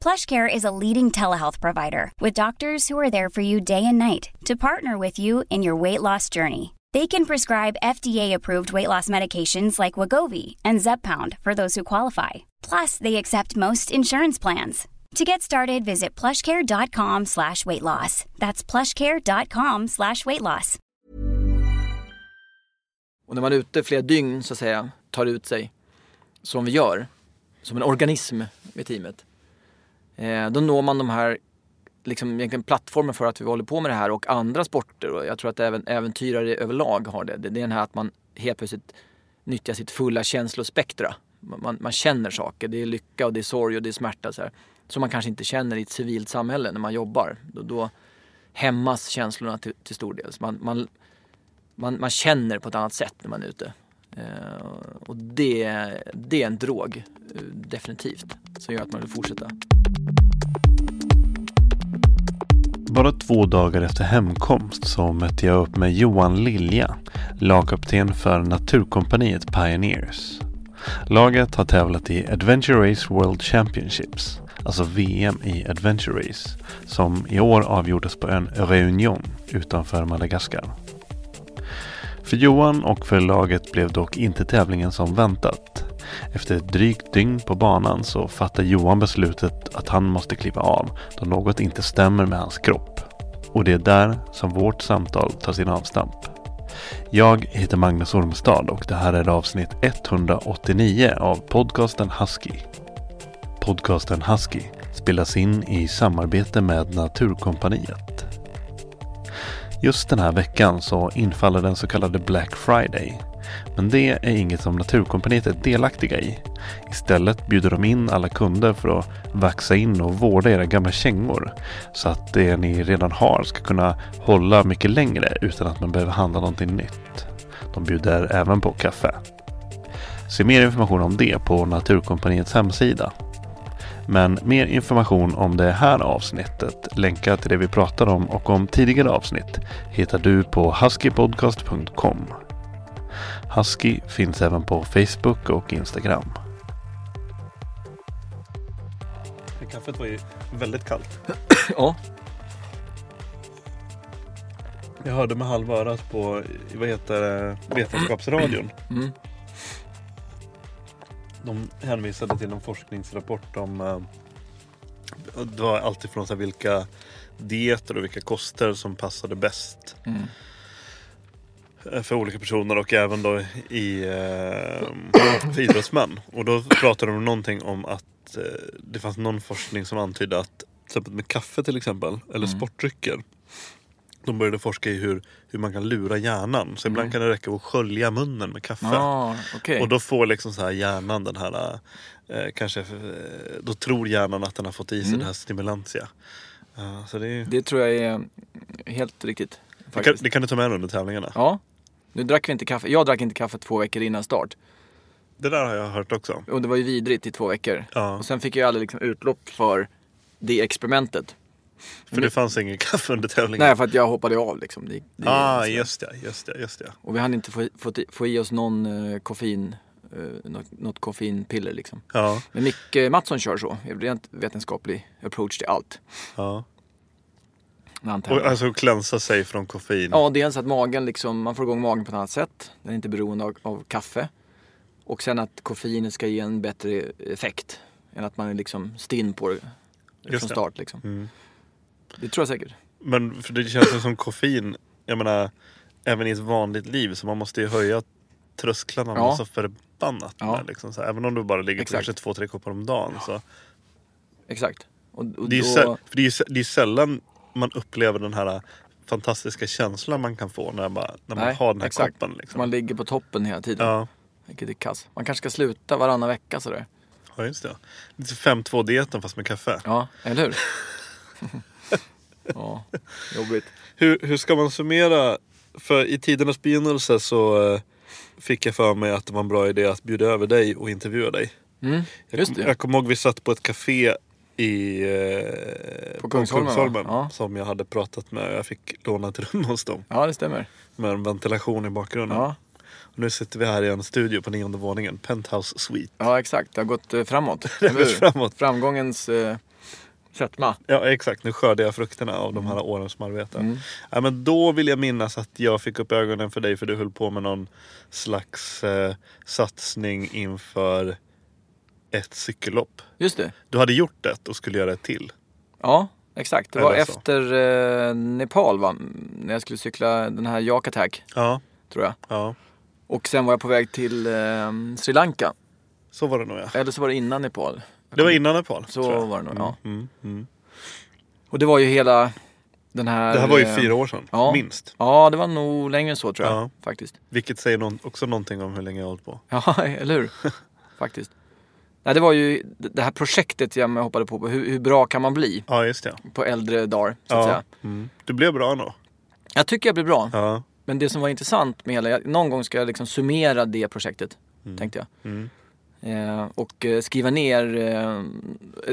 PlushCare is a leading telehealth provider with doctors who are there for you day and night to partner with you in your weight loss journey. They can prescribe FDA-approved weight loss medications like Wagovi and Zepbound for those who qualify. Plus, they accept most insurance plans. To get started, visit plushcare.com slash weight loss. That's plushcare.com slash weight loss. När man ute flera dygn så att säga, tar ut sig som vi gör, som en organism med teamet. Eh, då når man de här liksom egentligen plattformen för att vi håller på med det här och andra sporter och jag tror att även äventyrare överlag har det. Det är den här att man helt plötsligt nyttjar sitt fulla känslospektra. Man, man känner saker, det är lycka och det är sorg och det är smärta så här, som man kanske inte känner i ett civilt samhälle när man jobbar. Då, då hämmas känslorna till, till stor del. Man, man, man, man, känner på ett annat sätt när man är ute. Eh, och det, det är en drog, eh, definitivt, som gör att man vill fortsätta. Bara två dagar efter hemkomst så mötte jag upp med Johan Lilja, lagkapten för Naturkompaniet Pioneers. Laget har tävlat i Adventure Race World Championships, alltså VM i Adventure Race, som i år avgjordes på ön Réunion utanför Madagaskar. För Johan och för laget blev dock inte tävlingen som väntat. Efter ett drygt dygn på banan så fattar Johan beslutet att han måste kliva av då något inte stämmer med hans kropp. Och det är där som vårt samtal tar sin avstamp. Jag heter Magnus Ormstad och det här är avsnitt 189 av podcasten Husky. Podcasten Husky spelas in i samarbete med Naturkompaniet. Just den här veckan så infaller den så kallade Black Friday. Men det är inget som Naturkompaniet är delaktiga i. Istället bjuder de in alla kunder för att vaxa in och vårda era gamla kängor. Så att det ni redan har ska kunna hålla mycket längre utan att man behöver handla någonting nytt. De bjuder även på kaffe. Se mer information om det på Naturkompaniets hemsida. Men mer information om det här avsnittet, länkar till det vi pratar om och om tidigare avsnitt hittar du på huskypodcast.com. Husky finns även på Facebook och Instagram. Kaffet var ju väldigt kallt. ja. Jag hörde med halva örat på vad heter det, Vetenskapsradion. Mm. De hänvisade till en forskningsrapport om uh, det var alltifrån så här, vilka dieter och vilka koster som passade bäst. Mm. För olika personer och även då i, uh, för idrottsmän. Och då pratade de någonting om att uh, det fanns någon forskning som antydde att till exempel med kaffe till exempel, eller mm. sportdrycker de började forska i hur, hur man kan lura hjärnan. Så ibland mm. kan det räcka att skölja munnen med kaffe. Ah, okay. Och då får liksom så här hjärnan den här, eh, kanske, då tror hjärnan att den har fått i sig mm. den här stimulantia. Uh, så det, är... det tror jag är helt riktigt. Det kan, det kan, du ta med dig under tävlingarna. Ja. Nu drack vi inte kaffe. Jag drack inte kaffe två veckor innan start. Det där har jag hört också. Och det var ju vidrigt i två veckor. Ja. Och sen fick jag aldrig liksom utlopp för det experimentet. För det fanns ingen kaffe under tävlingen? Nej, för att jag hoppade av liksom. Det, det, ah, just det, just det, just det. Och vi hann inte få, få, få i oss någon uh, koffein, uh, något, något koffeinpiller liksom. Ja. Men Micke Mattsson kör så, rent vetenskaplig approach till allt. Ja. Och alltså klänsa sig från koffein? Ja, dels att magen liksom, man får igång magen på ett annat sätt. Den är inte beroende av, av kaffe. Och sen att koffeinet ska ge en bättre effekt. Än att man är liksom stinn på det från start liksom. Mm. Det tror jag säkert. Men för det känns som koffein, jag menar, även i ett vanligt liv så man måste ju höja trösklarna Ja. ja. så förbannat. Ja. Med, liksom, så här, även om du bara ligger på Exakt. kanske två, tre koppar om dagen. Så. Exakt. Och, och Det är då, för det är det är sällan man upplever den här fantastiska känslan man kan få när man, när man Nej, har den här exakt. koppen. Liksom. man ligger på toppen hela tiden. Ja, Vilket är kass. Man kanske ska sluta varannan vecka sådär. ja, just det. Lite 5-2 dieten fast med kaffe. Ja, eller hur? ja, jobbigt. Hur, hur ska man summera? För i tidernas begynnelse så eh, fick jag för mig att det var en bra idé att bjuda över dig och intervjua dig. Mm, Jag, kom- jag kommer ihåg vi satt på ett café i, eh, På Kungsholmen, va? Ja. som jag hade pratat med. Jag fick låna ett rum hos dem Ja, det stämmer. med en ventilation i bakgrunden. Ja, Och nu sitter vi här i en studio på nionde våningen, Penthouse Suite. ja exakt. Det har gått eh, framåt. Det har gått framåt. Framgångens eh, sötma. Ja exakt, nu skördar jag frukterna av de här åren som arbete. Mm. Ja, men då vill jag minnas att jag fick upp ögonen för dig för du höll på med någon slags eh, satsning inför ett cykellopp. Just det. Du hade gjort det och skulle göra ett till. Ja, exakt. Det var Eller efter eh, Nepal va? När jag skulle cykla den här Yak Attack, Ja, tror jag. ja. Och sen var jag på väg till eh, Sri Lanka. Så var det nog ja. Eller så var det innan Nepal. Det var innan Nepal. Så var det nog, ja. Mm, mm. Och det var ju hela den här... Det här var ju eh, fyra år sedan, ja. minst. Ja, det var nog längre än så tror jag. Ja. Faktiskt. Vilket säger någon, också någonting om hur länge jag har hållit på. Ja, eller hur? Faktiskt. Nej, det var ju det här projektet jag hoppade på. Hur, hur bra kan man bli Ja, just det. på äldre dagar, så att Ja. säga. Mm. Du blev bra ändå. Jag tycker jag blev bra. Ja. Men det som var intressant med hela, jag- någon gång ska jag liksom summera det projektet, tänkte jag. Mm. Eh, och eh, skriva ner eh,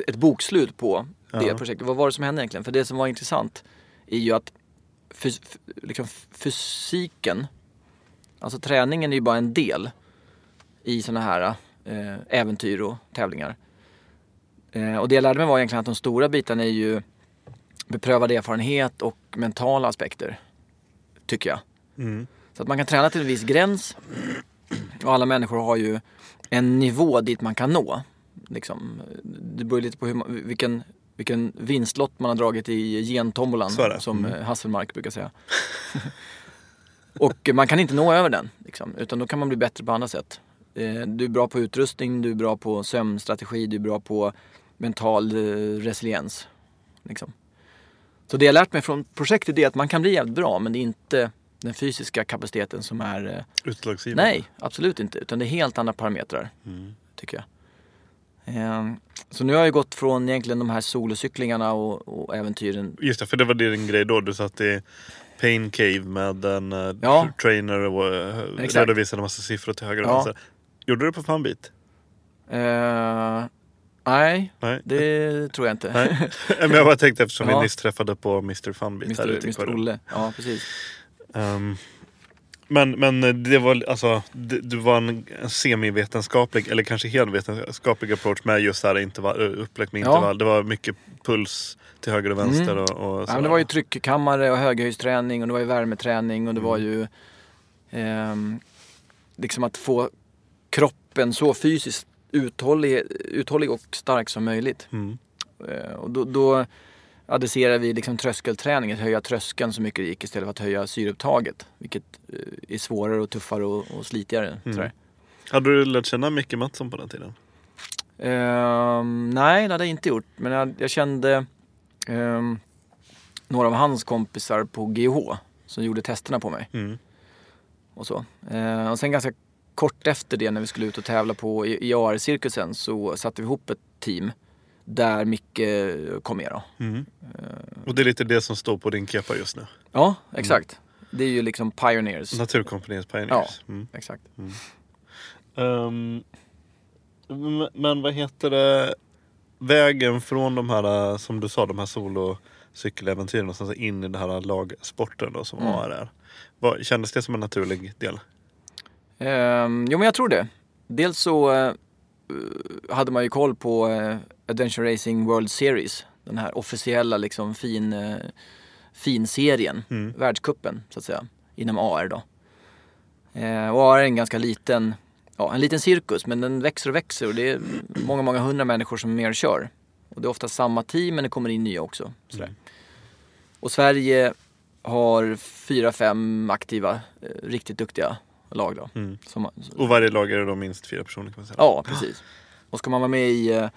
ett bokslut på det projektet. Vad var det som hände egentligen? För det som var intressant är ju att fys- liksom fysiken, alltså träningen är ju bara en del i sådana här äventyr och tävlingar. Och det jag lärde mig var egentligen att de stora bitarna är ju beprövad erfarenhet och mentala aspekter. Tycker jag. Mm. Så att man kan träna till en viss gräns. Och alla människor har ju en nivå dit man kan nå. Liksom, det beror lite på hur man, vilken, vilken vinstlott man har dragit i gentombolan. Som Mm. eh, Hasselmark brukar säga. och man kan inte nå över den. Liksom, utan då kan man bli bättre på andra sätt. Eh, Du är bra på utrustning, du är bra på sömnstrategi, du är bra på mental eh, resiliens. Liksom. Så det jag lärt mig från projektet är att man kan bli jävligt bra men det är inte den fysiska kapaciteten som är... eh, Utslagsgivande. Nej, absolut inte. Utan det är helt andra parametrar, Mm. tycker jag. Ehm, Så nu har jag gått från egentligen de här solocyklingarna och, och äventyren. Just det, för det var din grej då. Du satt i Pain Cave med en eh, Ja. trainer och uh, Exakt. redovisade en massa siffror till höger och Ja. vänster. Gjorde du det på Funbeat? Eh, nej, Nej. det tror jag inte. Nej. Men jag bara tänkte eftersom Ja. vi nyss träffade på Mr Funbeat här Mr, ute i Mr. Olle, ja precis. Ehm, men, men det var alltså, det, det var en, en semivetenskaplig eller kanske helvetenskaplig approach med just det här intervall, upplägg med Ja. Mm. intervall. Det var mycket puls till höger och vänster och, och Ja, det var ju tryckkammare och höghöjdsträning och det var ju värmeträning och det var ju ehm, liksom att få kroppen så fysiskt uthållig, uthållig och stark som möjligt. Mm. Eh, och då, då adresserar vi liksom tröskelträning, att höja tröskeln så mycket det gick istället för att höja syreupptaget. Vilket eh, är svårare och tuffare och, och slitigare. Sådär. Hade du lärt känna Micke Mattsson på den tiden? Ehm, nej, det hade jag inte gjort. Men jag, jag kände ehm, några av hans kompisar på GH som gjorde testerna på mig. Mm. Och, så. Ehm, och sen ganska kort efter det när vi skulle ut och tävla på i, i AR-cirkusen så satte vi ihop ett team där Micke kom med. Då. Mm. Och det är lite det som står på din kepa just nu. Ja, exakt. Det är ju liksom pioneers. Naturkompaniets Pioneers. Mm. Exakt. Ehm, m- men vad heter det? Vägen från de här, eh, som du sa, de här solocykeläventyren och sen så in i den här lagsporten då som Mm. var där. Vad, kändes det som en naturlig del? Ehm, jo men jag tror det. Dels så eh, hade man ju koll på uh, Adventure Racing World Series. Den här officiella liksom fin, uh, finserien. Mm. Världskuppen så att säga. Inom AR då. Eh, och AR är en ganska liten, ja en liten cirkus men den växer och växer och det är många, många hundra människor som mer kör. Och det är ofta samma team men det kommer in nya också. Sådär. Och Sverige har fyra, fem aktiva, eh, riktigt duktiga lag då. Mm. Som, Och varje lag är det då minst fyra personer kan man säga. ja, precis. Och ska man vara med i, eh,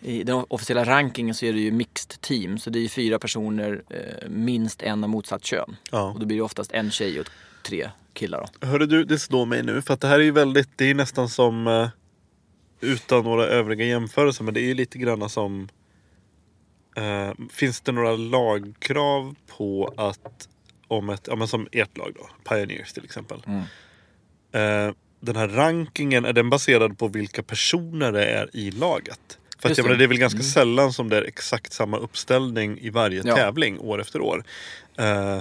i den officiella rankingen så är det ju mixed team. Så det är ju fyra personer, eh, minst en av motsatt kön. Ja. Och då blir det oftast en tjej och tre killar då. Hörru du, det slår mig nu för att det här är ju väldigt, det är nästan som eh, utan några övriga jämförelser men det är ju lite grann som eh, Finns det några lagkrav på att om ett, ja men som ert lag då, Pioneers till exempel. Mm. Eh, den här rankingen, är den baserad på vilka personer det är i laget? För att jag menar, det är väl ganska sällan som det är exakt samma uppställning i varje Ja. tävling år efter år. Eh,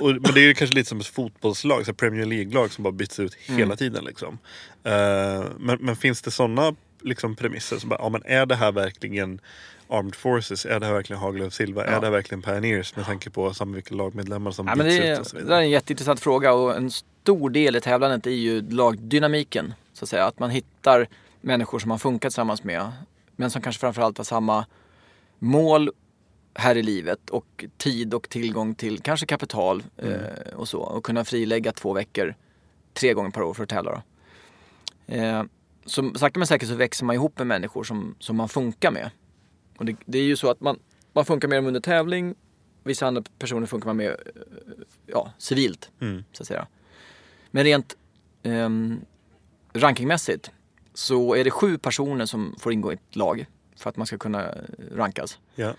och, men det är ju kanske lite som ett fotbollslag, så Premier League-lag som bara byts ut Mm. hela tiden. Liksom. Eh, men, men finns det sådana liksom, premisser? Som bara, ja, men är det här verkligen Armed Forces? Är det här verkligen Haglöf Silva? Ja. Är det här verkligen Pioneers? Med tanke på samma vilka lagmedlemmar som Ja, byts det, ut och så det vidare. är en jätteintressant fråga och en stor del i tävlandet är ju lagdynamiken. Så att säga. Att man hittar människor som man funkar tillsammans med. Men som kanske framförallt har samma mål här i livet och tid och tillgång till kanske kapital eh, och så. Och kunna frilägga två veckor tre gånger per år för att tävla. Eh, så sakta men säkert så växer man ihop med människor som, som man funkar med. Och det, det är ju så att man, man funkar med dem under tävling. Vissa andra personer funkar man med eh, ja, civilt, Mm. så att säga. Men rent ehm, rankingmässigt så är det sju personer som får ingå i ett lag för att man ska kunna eh, rankas. Ja.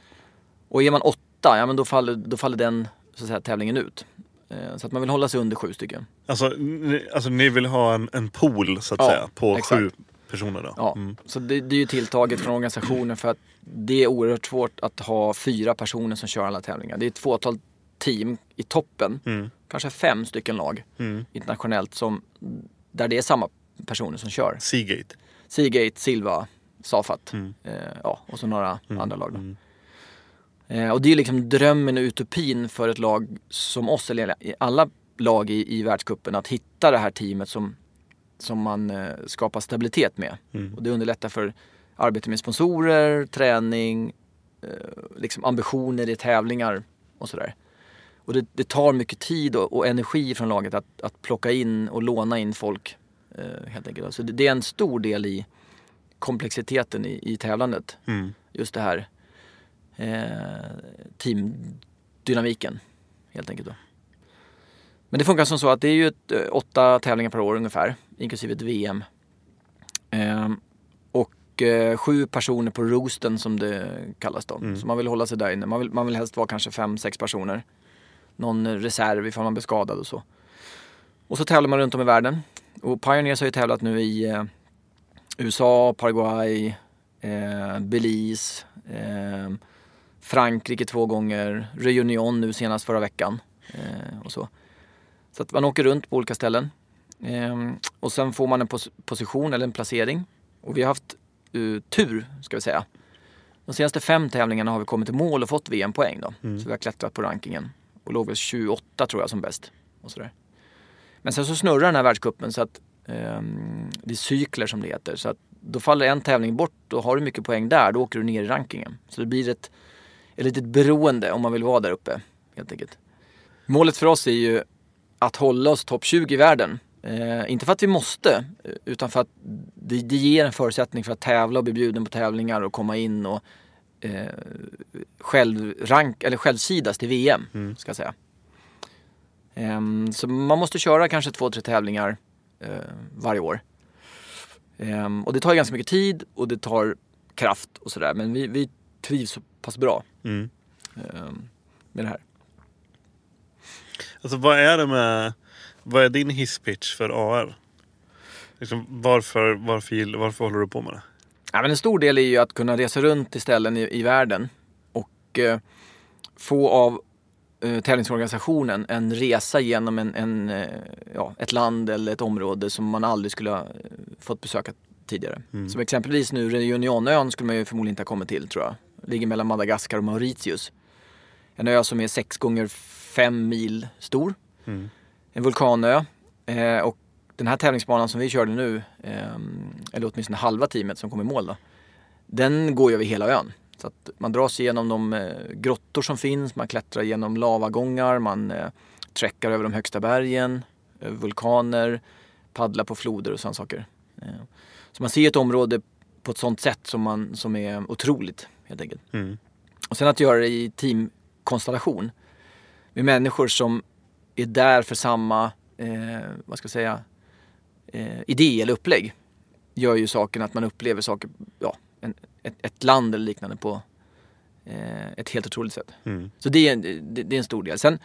Och är man åtta, ja men då faller, då faller den så att säga, tävlingen ut. Eh, Så att man vill hålla sig under sju stycken. Alltså, ni, alltså ni vill ha en, en pool så att Ja, säga på exakt. sju personer då? Ja, Mm. så det, det är ju tilltaget från organisationen för att det är oerhört svårt att ha fyra personer som kör alla tävlingar. Det är ett fåtal team i toppen, Mm. kanske fem stycken lag Mm. internationellt som, där det är samma personer som kör. Seagate. Seagate, Silva, Safat Mm. eh, ja, och så några andra lag. Då. Mm. Eh, och det är liksom drömmen och utopin för ett lag som oss, eller alla lag i, i världscupen, att hitta det här teamet som, som man eh, skapar stabilitet med. Mm. Och det underlättar för arbete med sponsorer, träning, eh, liksom ambitioner i tävlingar och sådär. Och det, det tar mycket tid och, och energi från laget att, att plocka in och låna in folk eh, helt enkelt. Så det, det är en stor del i komplexiteten i, i tävlandet. Mm. Just det här eh, teamdynamiken helt enkelt. Då. Men det funkar som så att det är ju ett, eh, åtta tävlingar per år ungefär, inklusive ett VM. Ehm, och eh, sju personer på roosten som det kallas då. Mm. Så man vill hålla sig där inne. Man vill, man vill helst vara kanske fem, sex personer. Någon reserv ifall man blir skadad och så. Och så tävlar man runt om i världen. Och Pioneers har ju tävlat nu i eh, USA, Paraguay, eh, Belize, eh, Frankrike två gånger, Reunion nu senast förra veckan. Eh, och så. Så att man åker runt på olika ställen. Eh, och sen får man en pos- position eller en placering. Och vi har haft eh, tur, ska vi säga. De senaste fem tävlingarna har vi kommit i mål och fått VM-poäng då. Så vi har klättrat på rankingen. Och låg väl 28 tror jag som bäst. Och sådär. Men sen så snurrar den här världscupen så att ehm, det är cykler som det heter. Så att då faller en tävling bort och har du mycket poäng där, då åker du ner i rankingen. Så det blir ett, ett litet beroende om man vill vara där uppe, helt enkelt. Målet för oss är ju att hålla oss topp 20 i världen. Eh, inte för att vi måste, eh, utan för att det, det ger en förutsättning för att tävla och bli bjuden på tävlingar och komma in och eh, självrank, eller självsidas till VM, ska jag säga. Ehm, så man måste köra kanske två, tre tävlingar eh, varje år. Ehm, och det tar ganska mycket tid och det tar kraft och sådär. Men vi, vi trivs så pass bra Mm. ehm, med det här. Alltså vad är det med, vad är din hisspitch för AR? Liksom, varför, varför, varför håller du på med det? Ja, men en stor del är ju att kunna resa runt till ställen i, i världen och eh, få av eh, tävlingsorganisationen en resa genom en, en, eh, ja, ett land eller ett område som man aldrig skulle ha eh, fått besöka tidigare. Som exempelvis nu Reunionön skulle man ju förmodligen inte ha kommit till tror jag. Ligger mellan Madagaskar och Mauritius. En ö som är sex gånger fem mil stor. En vulkanö. Eh, och den här tävlingsbanan som vi körde nu, eh, eller åtminstone halva teamet som kom i mål då. Den går ju över hela ön. Så att man drar sig igenom de eh, grottor som finns, man klättrar genom lavagångar, man eh, trekkar över de högsta bergen, över vulkaner, paddlar på floder och sådana saker. Eh, så man ser ett område på ett sådant sätt som, man, som är otroligt helt enkelt. Mm. Och sen att göra det i teamkonstellation med människor som är där för samma, eh, vad ska jag säga, eh, idé eller upplägg gör ju saken att man upplever saker, ja, en, ett, ett land eller liknande på eh, ett helt otroligt sätt. Mm. Så det är, en- det, det är en stor del. Sen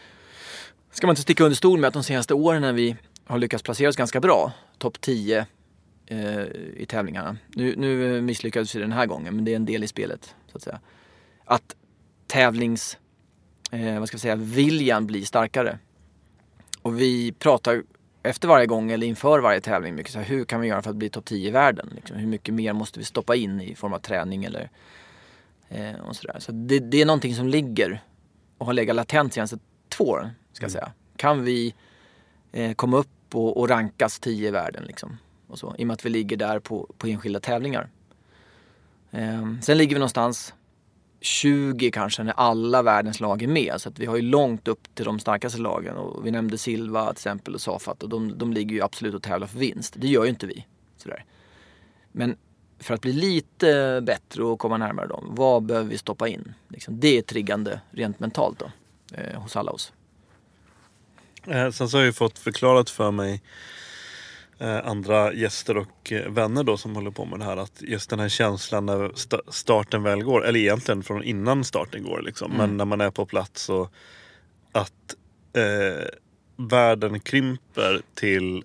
ska man inte sticka under stol med att de senaste åren när vi har lyckats placera oss ganska bra, topp 10 eh, i tävlingarna. Nu, nu misslyckades vi den här gången, men det är en del i spelet. så att säga. Att tävlings, eh, vad ska jag säga, viljan blir starkare. Och vi pratar efter varje gång eller inför varje tävling mycket så här, hur kan vi göra för att bli topp 10 i världen? Liksom, hur mycket mer måste vi stoppa in i form av träning eller eh, och sådär. Så det, det är någonting som ligger och har legat latent senaste två åren, ska jag säga. Kan vi eh, komma upp och, och rankas 10 i världen liksom? Och så, I och med att vi ligger där på, på enskilda tävlingar. Eh, sen ligger vi någonstans 20 kanske när alla världens lag är med. Så att vi har ju långt upp till de starkaste lagen. Och vi nämnde Silva till exempel och Safat och de, de ligger ju absolut och tävlar för vinst. Det gör ju inte vi. Sådär. Men för att bli lite bättre och komma närmare dem, vad behöver vi stoppa in? Liksom, det är triggande rent mentalt då, eh, hos alla oss. Eh, sen så har jag ju fått förklarat för mig andra gäster och eh, vänner då som håller på med det här att just den här känslan när sta- starten väl går, eller egentligen från innan starten går liksom, men när man är på plats och att eh, världen krymper till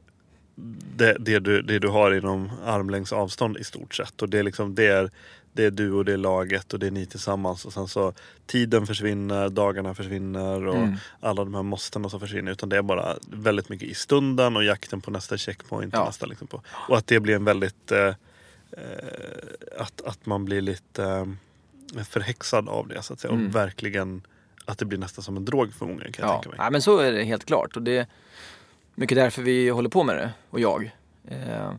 det, det, du, det du har inom armlängds avstånd i stort sett. Och det är, liksom, det, är, det är du och det är laget och det är ni tillsammans. Och sen så tiden försvinner, dagarna försvinner och Mm. alla de här måsten som försvinner. Utan det är bara väldigt mycket i stunden och jakten på nästa checkpoint. Ja. nästa, liksom på. och att det blir en väldigt... Eh, eh, att, att man blir lite eh, förhäxad av det så att säga. Mm. Och verkligen att det blir nästan som en drog för många kan jag Ja. tänka mig. ja, men så är det helt klart. Och det är mycket därför vi håller på med det, och jag. Eh,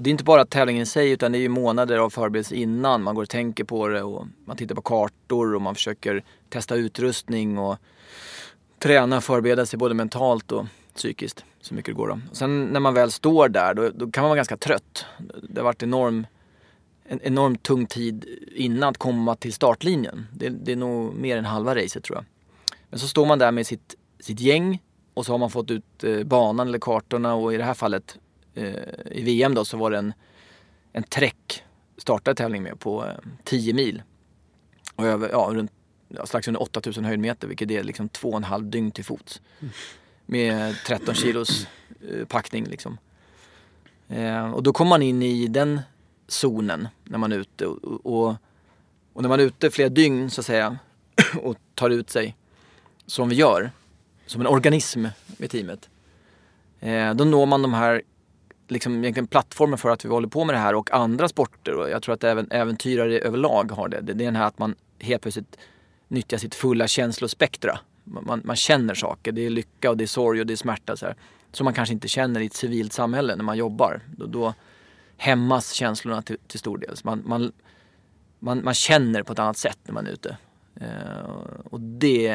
och det är inte bara tävlingen i sig, utan det är ju månader av förberedelse innan. Man går och tänker på det och man tittar på kartor och man försöker testa utrustning och träna och förbereda sig både mentalt och psykiskt så mycket det går. Då. Och sen när man väl står där, då, då kan man vara ganska trött. Det har varit enorm, en enormt tung tid innan att komma till startlinjen. Det, det är nog mer än halva racet tror jag. Men så står man där med sitt, sitt gäng och så har man fått ut eh, banan eller kartorna och i det här fallet Eh, i VM då så var det en, en träck startade tävling med på eh, 10 mil. Och över, ja, runt, ja, strax under 8000 höjdmeter vilket är liksom två och en halv dygn till fots. Med 13 kilos eh, packning liksom. Eh, och då kommer man in i den zonen när man är ute och, och, och när man är ute flera dygn så att säga och tar ut sig som vi gör, som en organism med teamet. Eh, då når man de här liksom egentligen plattformen för att vi håller på med det här och andra sporter. Och jag tror att även äventyrare överlag har det. Det är den här att man helt plötsligt nyttjar sitt fulla känslospektra. Man, man, känner saker. Det är lycka och det är sorg och det är smärta. Så här, som man kanske inte känner i ett civilt samhälle när man jobbar. Då, då hämmas känslorna till, till stor del. Man, man, man, man känner på ett annat sätt när man är ute. Eh, och det,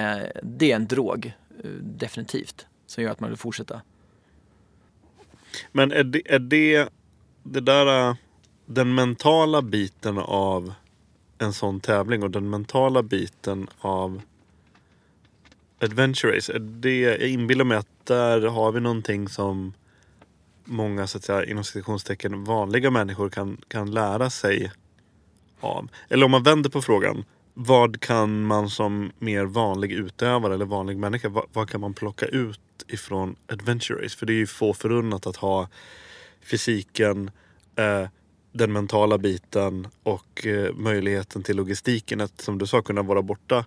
det är en drog, eh, definitivt, som gör att man vill fortsätta. Men är det, är det det där äh, den mentala biten av en sån tävling och den mentala biten av Adventure Race. Är det, jag inbillar mig att där har vi någonting som många så att säga, inom citationstecken vanliga människor kan, kan lära sig av. Eller om man vänder på frågan. Vad kan man som mer vanlig utövare eller vanlig människa, vad, vad kan man plocka ut ifrån Adventure Race? För det är ju få förunnat att ha fysiken, eh, den mentala biten och eh, möjligheten till logistiken. Att som du sa kunna vara borta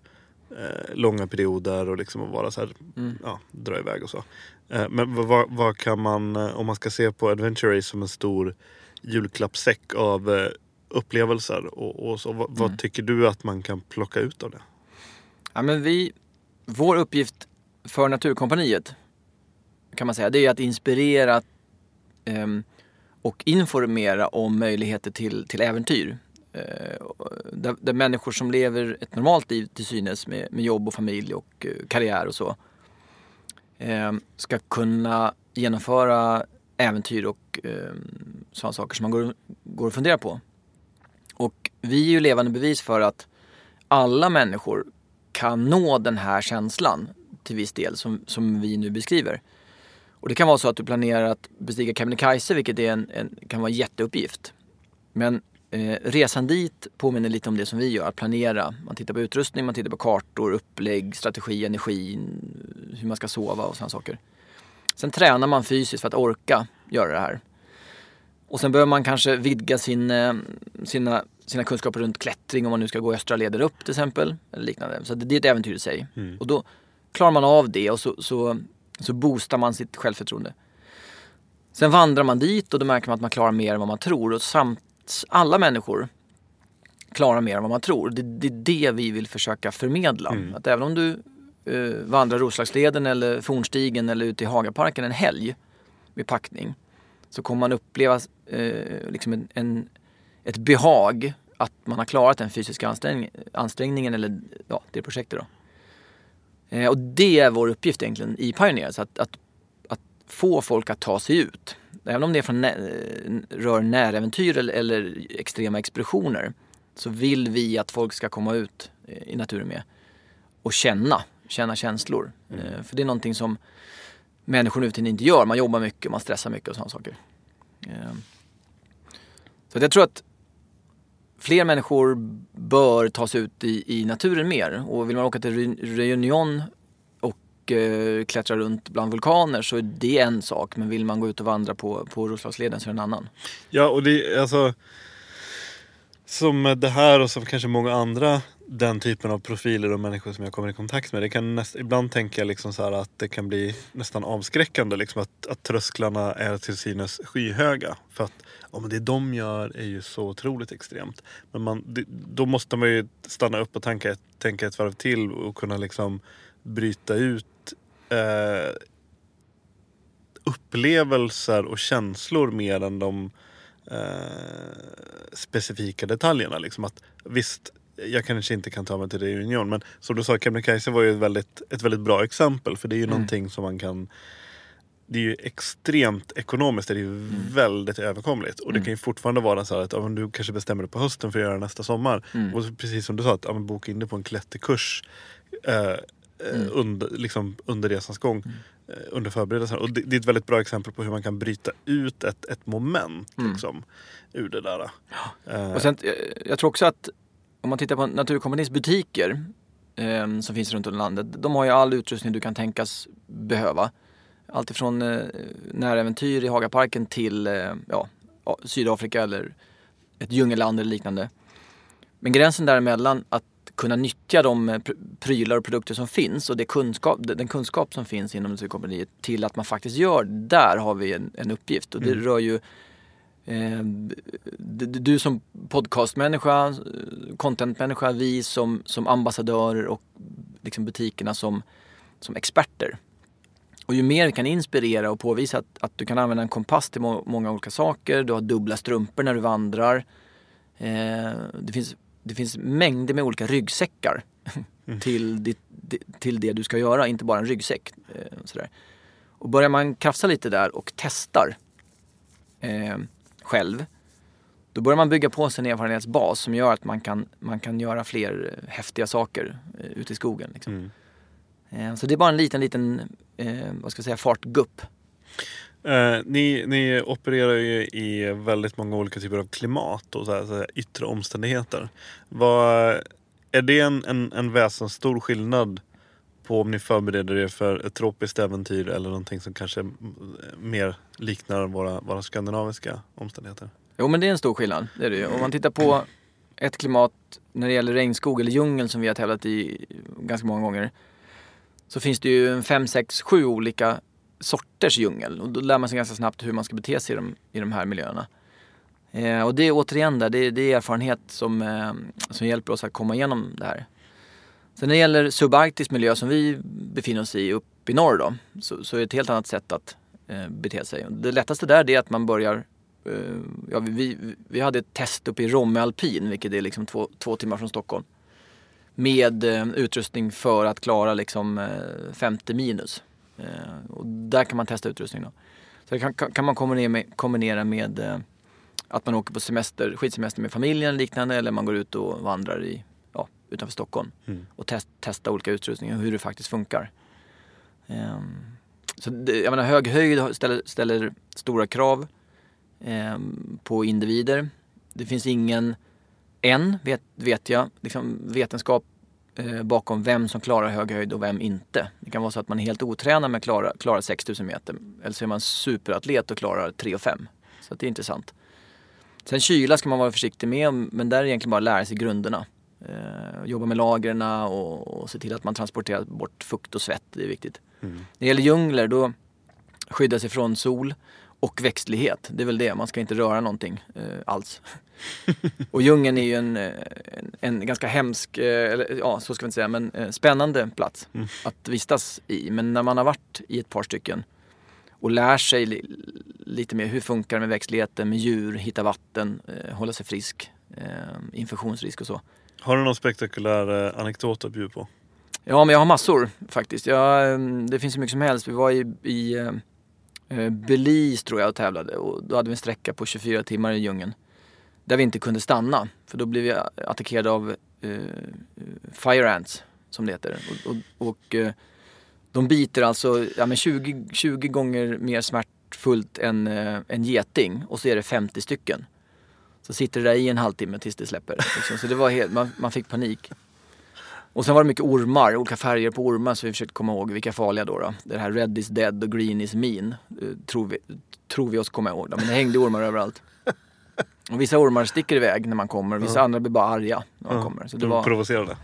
eh, långa perioder och liksom vara så här, Mm. ja, dra iväg och så. Eh, men vad, vad, vad kan man, eh, om man ska se på Adventure Race som en stor julklappssäck av eh, upplevelser och, och så, vad, vad Mm. tycker du att man kan plocka ut av det? Ja, men vi, vår uppgift för Naturkompaniet kan man säga, det är att inspirera ehm, och informera om möjligheter till, till äventyr. Eh, där, där, människor som lever ett normalt liv till synes med, med jobb och familj och eh, karriär och så eh, ska kunna genomföra äventyr och eh, sådana saker som man går, går och funderar på. Vi är ju levande bevis för att alla människor kan nå den här känslan till viss del som, som vi nu beskriver. Och det kan vara så att du planerar att bestiga Kebnekaise vilket är en, en, kan vara en jätteuppgift. Men eh, resan dit påminner lite om det som vi gör, att planera. Man tittar på utrustning, man tittar på kartor, upplägg, strategi, energi, hur man ska sova och sådana saker. Sen tränar man fysiskt för att orka göra det här. Och sen behöver man kanske vidga sin, eh, sina, sina kunskaper runt klättring om man nu ska gå östra leder upp till exempel. Eller liknande. Så det är ett äventyr i sig. Mm. Och då klarar man av det och så, så, så boostar man sitt självförtroende. Sen vandrar man dit och då märker man att man klarar mer än vad man tror. Och samt alla människor klarar mer än vad man tror. Det, det är det vi vill försöka förmedla. Mm. Att även om du eh, vandrar Roslagsleden eller Fornstigen eller ute i Hagaparken en helg med packning så kommer man uppleva eh, liksom en, en, ett behag att man har klarat den fysiska ansträngning, ansträngningen eller ja, det projektet. Då. Eh, och det är vår uppgift egentligen i Pioneers, att, att, att få folk att ta sig ut. Även om det är från nä, rör näräventyr eller, eller extrema expeditioner så vill vi att folk ska komma ut i naturen med och känna, känna känslor. Mm. Eh, för det är någonting som människor nu inte gör. Man jobbar mycket, man stressar mycket och sådana saker. Eh, så jag tror att fler människor bör ta sig ut i, i naturen mer. Och vill man åka till Reunion och eh, klättra runt bland vulkaner så är det en sak. Men vill man gå ut och vandra på, på Roslagsleden så är det en annan. Ja, och det alltså som det här och som kanske många andra den typen av profiler och människor som jag kommer i kontakt med. Det kan näst, ibland tänka liksom så att det kan bli nästan avskräckande liksom att, att trösklarna är till synes skyhöga. För att ja, men det de gör är ju så otroligt extremt. Men man, det, då måste man ju stanna upp och tänka, tänka ett varv till och kunna liksom bryta ut eh, upplevelser och känslor mer än de eh, specifika detaljerna. Liksom att, visst, jag kanske inte kan ta mig till Reunion men som du sa, Kebnekaise var ju ett väldigt, ett väldigt bra exempel för det är ju mm. någonting som man kan det är ju extremt ekonomiskt, det är ju mm. väldigt överkomligt. Och det mm. kan ju fortfarande vara så att om du kanske bestämmer dig på hösten för att göra nästa sommar. Mm. Och precis som du sa, att ja, boka in dig på en klätterkurs eh, eh, mm. under, liksom, under resans gång. Eh, under förberedelserna. Och det, det, är ett väldigt bra exempel på hur man kan bryta ut ett, ett moment mm. liksom, ur det där. Ja. Uh, och sen, jag, jag, tror också att om man tittar på Naturkompanins butiker eh, som finns runt om i landet. De har ju all utrustning du kan tänkas behöva. Alltifrån eh, näräventyr i Hagaparken till eh, ja, Sydafrika eller ett djungelland eller liknande. Men gränsen däremellan att kunna nyttja de eh, prylar och produkter som finns och det kunskap, den kunskap som finns inom Naturkompaniet till att man faktiskt gör, där har vi en, en uppgift. Och det mm. rör ju Eh, du som podcastmänniska, contentmänniska, vi som, som ambassadörer och liksom butikerna som, som experter. Och ju mer vi kan inspirera och påvisa att, att du kan använda en kompass till må många olika saker, du har dubbla strumpor när du vandrar. Eh, det, finns, det finns mängder med olika ryggsäckar mm. till, ditt, till det du ska göra, inte bara en ryggsäck. Eh, sådär. Och börjar man krafsa lite där och testar eh, själv. Då börjar man bygga på sig en erfarenhetsbas som gör att man kan, man kan göra fler eh, häftiga saker eh, ute i skogen. Liksom. Mm. Eh, så det är bara en liten, liten, eh, vad ska jag säga, fartgupp. Eh, ni, ni opererar ju i väldigt många olika typer av klimat och så här, så här, yttre omständigheter. Vad, är det en, en, en väsensstor skillnad på om ni förbereder er för ett tropiskt äventyr eller någonting som kanske mer liknar våra, våra skandinaviska omständigheter? Jo men det är en stor skillnad, det är det ju. Om man tittar på ett klimat när det gäller regnskog eller djungel som vi har tävlat i ganska många gånger. Så finns det ju fem, sex, sju olika sorters djungel och då lär man sig ganska snabbt hur man ska bete sig i de, i de här miljöerna. Eh, och det är återigen där, det, det är erfarenhet som, eh, som hjälper oss att komma igenom det här. Sen när det gäller subarktisk miljö som vi befinner oss i uppe i norr då, så, så är det ett helt annat sätt att eh, bete sig. Det lättaste där är att man börjar eh, ja, vi, vi, vi hade ett test uppe i Romme alpin, vilket är liksom två, två timmar från Stockholm. Med eh, utrustning för att klara liksom eh, 50 minus. Eh, och där kan man testa utrustning då. Så det kan, kan man kombinera med, kombinera med eh, att man åker på semester, skidsemester med familjen liknande eller man går ut och vandrar i, ja, utanför Stockholm Mm. och test, testa olika utrustningar och hur det faktiskt funkar. Ehm, så det, jag menar hög höjd ställer, ställer stora krav ehm, på individer. Det finns ingen, än vet, vet jag, liksom vetenskap bakom vem som klarar hög höjd och vem inte. Det kan vara så att man är helt otränad men klarar, klarar 6000 meter. Eller så är man superatlet och klarar 3 och 5. Så det är intressant. Sen kyla ska man vara försiktig med, men där är det egentligen bara att lära sig grunderna. Eh, jobba med lagren och, och se till att man transporterar bort fukt och svett, det är viktigt. Mm. När det gäller djungler då skydda sig från sol och växtlighet. Det är väl det, man ska inte röra någonting eh, alls. och djungeln är ju en, eh, en, en ganska hemsk, eh, eller ja så ska vi inte säga, men eh, spännande plats Mm. att vistas i. Men när man har varit i ett par stycken och lär sig li, lite mer hur funkar det med växtligheten, med djur, hitta vatten, eh, hålla sig frisk, infektionsrisk och så. Har du någon spektakulär anekdot att bjuda på? Ja, men jag har massor faktiskt. Jag, det finns så mycket som helst. Vi var i, i Eh, Belize tror jag och tävlade och då hade vi en sträcka på 24 timmar i djungeln. Där vi inte kunde stanna för då blev vi attackerade av eh, fire ants som det heter. Och, och, och eh, de biter alltså ja, men 20, 20 gånger mer smärtfullt än eh, en geting och så är det 50 stycken. Så sitter det där i en halvtimme tills det släpper. Liksom. Så det var helt, man, man fick panik. Och sen var det mycket ormar, olika färger på ormar så vi försökte komma ihåg vilka farliga då. då. Det här red is dead och green is mean eh, tror vi, tror vi oss komma ihåg. Då. Men det hängde ormar överallt. Och vissa ormar sticker iväg när man kommer, vissa Ja. andra blir bara arga när man Ja, kommer. Så det de var, provocerade.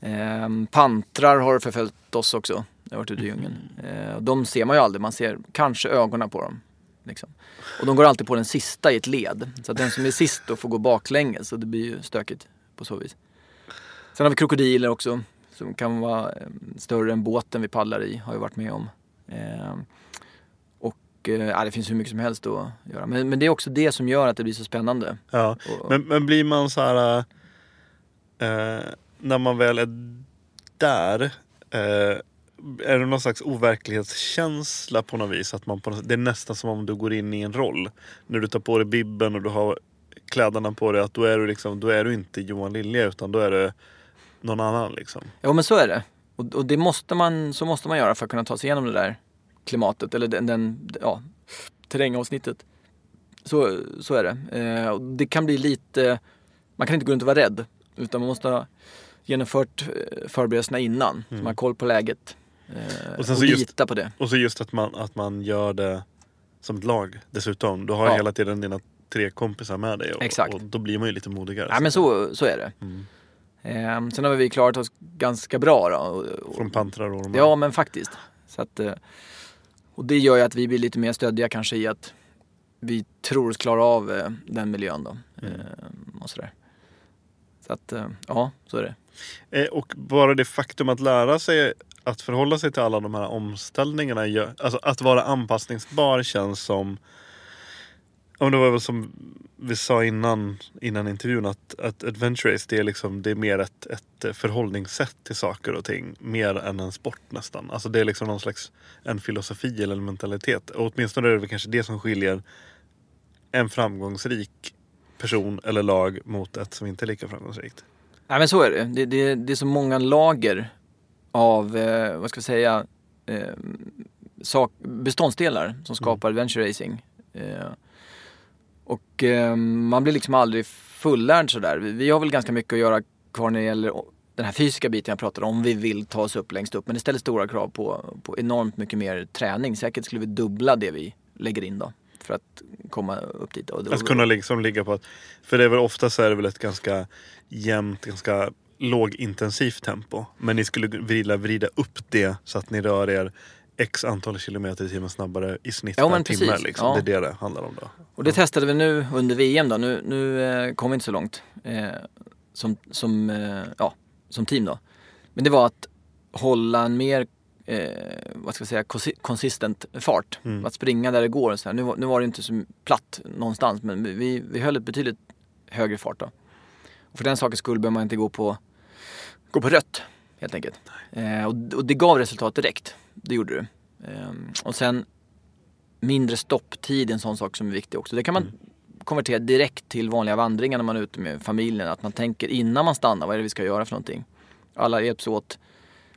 Ehm, pantrar har förföljt oss också. när Jag har varit ute i djungeln. Eh, och de ser man ju aldrig, man ser kanske ögonen på dem. Liksom. Och de går alltid på den sista i ett led. Så den som är sist då får gå baklänges och det blir ju stökigt på så vis. Sen har vi krokodiler också som kan vara eh, större än båten vi paddlar i, har jag varit med om. Ehm, och eh, ja, det finns hur mycket som helst att göra. Men, men det är också det som gör att det blir så spännande. Ja. Och, Men, men blir man så här... Eh, när man väl är där. Eh, är det någon slags overklighetskänsla på något vis? Att man på något, det är nästan som om du går in i en roll. När du tar på dig bibben och du har kläderna på dig. Att då är du, liksom, då är du inte Johan Lilja utan då är det någon annan. Liksom. Ja men så är det. Och, och det måste man, så måste man göra för att kunna ta sig igenom det där klimatet eller den, den ja, terrängavsnittet. Så, så är det. Eh, och det kan bli lite, man kan inte gå runt och vara rädd. Utan man måste ha genomfört eh, förberedelserna innan. Så man har koll på läget. Eh, Och och sen just- lita på det. Och så just att man, att man gör det som ett lag dessutom. Du har Ja. hela tiden dina tre kompisar med dig. Och, och då blir man ju lite modigare. Ja men så, så är det. Mm. Eh, sen har vi klarat oss ganska bra då. Från pantrar och ormar. Ja, men faktiskt. Så att, eh, och det gör ju att vi blir lite mer stöddiga kanske i att vi tror oss klara av eh, den miljön då. Mm. Eh, Och sådär. Så att, eh, ja, så är det. Och bara det faktum att lära sig att förhålla sig till alla de här omställningarna. Alltså att vara anpassningsbar känns som... Ja, men det var väl som vi sa innan, innan intervjun att, att Adventure Race det är, liksom, det är mer ett, ett förhållningssätt till saker och ting. Mer än en sport nästan. Alltså det är liksom någon slags en filosofi eller en mentalitet. Och åtminstone är det väl kanske det som skiljer en framgångsrik person eller lag mot ett som inte är lika framgångsrikt. Nej men så är det. Det, det, det är så många lager av, eh, vad ska vi säga, eh, sak, beståndsdelar som skapar adventure racing. Eh, och eh, man blir liksom aldrig fullärd sådär. Vi, vi har väl ganska mycket att göra kvar när det gäller den här fysiska biten jag pratade om. Vi vill ta oss upp längst upp. Men det ställer stora krav på, på enormt mycket mer träning. Säkert skulle vi dubbla det vi lägger in då. För att komma upp dit. Och, Att kunna liksom ligga på att... För det är väl ofta så är det väl ett ganska jämnt, ganska lågintensivt tempo. Men ni skulle vilja vrida upp det så att ni rör er x antal kilometer i timmen snabbare i snitt Ja, per timme. Liksom. Ja. Det är det det handlar om då. Och det testade vi nu under VM då. Nu, nu eh, kom vi inte så långt eh, som, som, eh, ja, som team då. Men det var att hålla en mer eh, vad ska jag säga, consistent fart. Mm. Att springa där det går. och Så här. Nu, var- nu var det inte så platt någonstans men vi, vi höll ett betydligt högre fart då. Och för den sakens skull behöver man inte gå på, gå på rött helt enkelt. Eh, och, och det gav resultat direkt. Det gjorde det. Ehm, och sen mindre stopptid är en sån sak som är viktig också. Det kan man konvertera direkt till vanliga vandringar när man är ute med familjen. Att man tänker innan man stannar, vad är det vi ska göra för någonting? Alla hjälps åt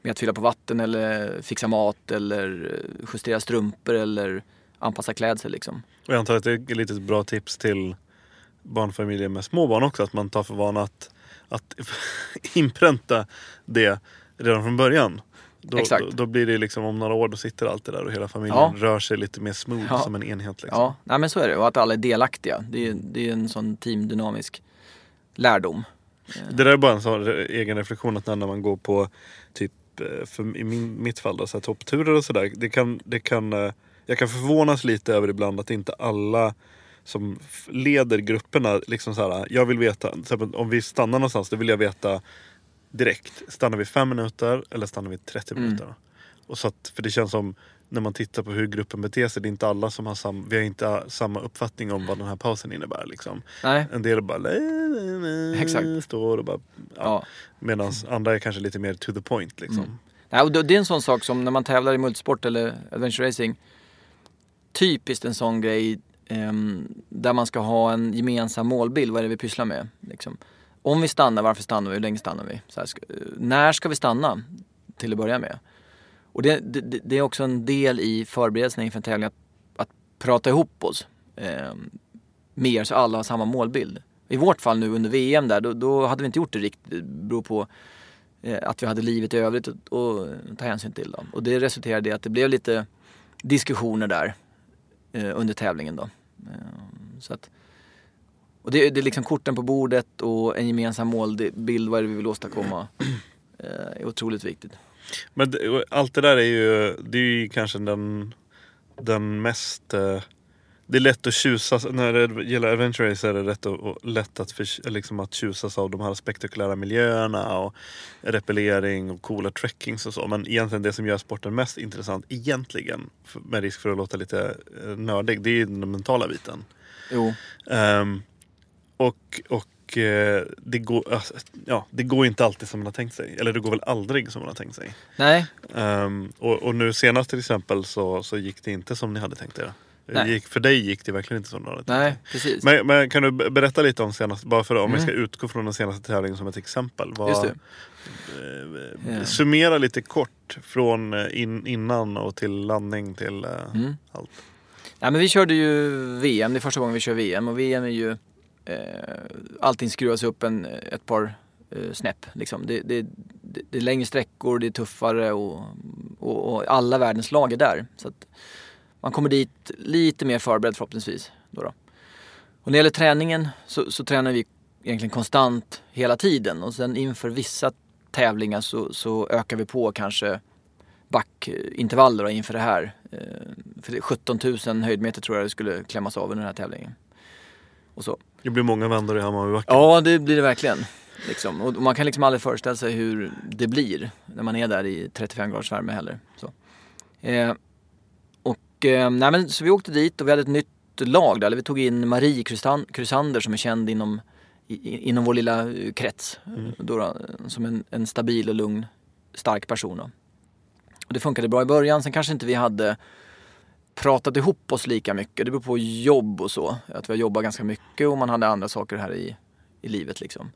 med att fylla på vatten eller fixa mat eller eh, justera strumpor eller anpassa klädsel liksom. Och jag antar att det är ett litet bra tips till barnfamiljer med små barn också. Att man tar för vana att, att inpränta det redan från början. Då, Exakt. Då, då blir det liksom om några år, då sitter allt det där och hela familjen Ja. rör sig lite mer smooth Ja. som en enhet. Liksom. Ja, nej men så är det. Och att alla är delaktiga. Det är, det är en sån teamdynamisk lärdom. Det där är bara en sån egen reflektion att när man går på typ, eh, för i min, mitt fall då, så här, toppturer och sådär. Det kan, det kan, eh, jag kan förvånas lite över ibland att inte alla som leder grupperna liksom så här, jag vill veta, om vi stannar någonstans, då vill jag veta direkt. Stannar vi fem minuter eller stannar vi 30 Mm. minuter? Och så att, för det känns som när man tittar på hur gruppen beter sig, det är inte alla som har sam, vi har inte samma uppfattning om vad den här pausen innebär. Liksom. Nej, En del bara "Lä, lä, lä", Exakt. står och bara ja. ja. Medan andra är kanske lite mer to the point. Liksom. Mm. Nej, och det är en sån sak som när man tävlar i multisport eller adventure racing. Typiskt en sån grej ehm, där man ska ha en gemensam målbild. Vad är det vi pysslar med? Liksom. Om vi stannar, varför stannar vi? Hur länge stannar vi? Så här, när ska vi stanna? Till att börja med. Och det, det, det är också en del i förberedelserna inför en tävling att, att prata ihop oss. Eh, mer så alla har samma målbild. I vårt fall nu under VM där, då, då hade vi inte gjort det riktigt. Det beror på eh, att vi hade livet i övrigt att, ta hänsyn till. Då. Och det resulterade i att det blev lite diskussioner där eh, under tävlingen. Då. Eh, så att, och det, det är liksom korten på bordet och en gemensam målbild, vad är det vi vill åstadkomma, eh, är otroligt viktigt. Men det, allt det där är ju, det är ju kanske den, den mest... Eh, det är lätt att tjusas, när det gäller adventure race är det rätt och, lätt att, för, liksom att tjusas av de här spektakulära miljöerna och repellering och coola trekkings och så. Men egentligen det som gör sporten mest intressant egentligen, med risk för att låta lite eh, nördig, det är ju den mentala biten. Jo, Ehm, och och eh, det, går, alltså, ja, det går inte alltid som man har tänkt sig. Eller det går väl aldrig som man har tänkt sig. nej, Ehm, och, och nu senast till exempel så, så gick det inte som ni hade tänkt er. Nej. Gick, för dig gick det verkligen inte som du hade tänkt nej, precis. Men, men kan du be- berätta lite om senast, bara för om vi ska Mm. utgå från den senaste tävlingen som ett exempel. Vad, Just det. eh, Ja. Summera lite kort från eh, in, innan och till landning till eh, Mm. allt. Nej, men vi körde ju VM, det är första gången vi kör VM och VM är ju eh, allting skruvas upp en, eh, ett par eh, snäpp. Liksom. Det, det, det, det är längre sträckor, det är tuffare och, och, och alla världens lag är där. Så att man kommer dit lite mer förberedd förhoppningsvis. Då då. Och när det gäller träningen så, så tränar vi egentligen konstant hela tiden och sen inför vissa tävlingar så, så ökar vi på kanske backintervaller då inför det här. Eh, för 17 000 höjdmeter tror jag det skulle klämmas av under den här tävlingen. Och så. Det blir många vändor i Hammarbybacken. Ja, det blir det verkligen. Liksom. Och man kan liksom aldrig föreställa sig hur det blir när man är där i 35 graders värme heller. Så, eh, och, eh, nej men, så vi åkte dit och vi hade ett nytt lag där. Eller Vi tog in Marie Krysander som är känd inom, i, inom vår lilla eh, krets. Då, då, som en, en stabil och lugn, stark person. Då. Och det funkade bra i början. Sen kanske inte vi hade pratat ihop oss lika mycket. Det beror på jobb och så. Att vi har jobbat ganska mycket och man hade andra saker här i, i livet liksom.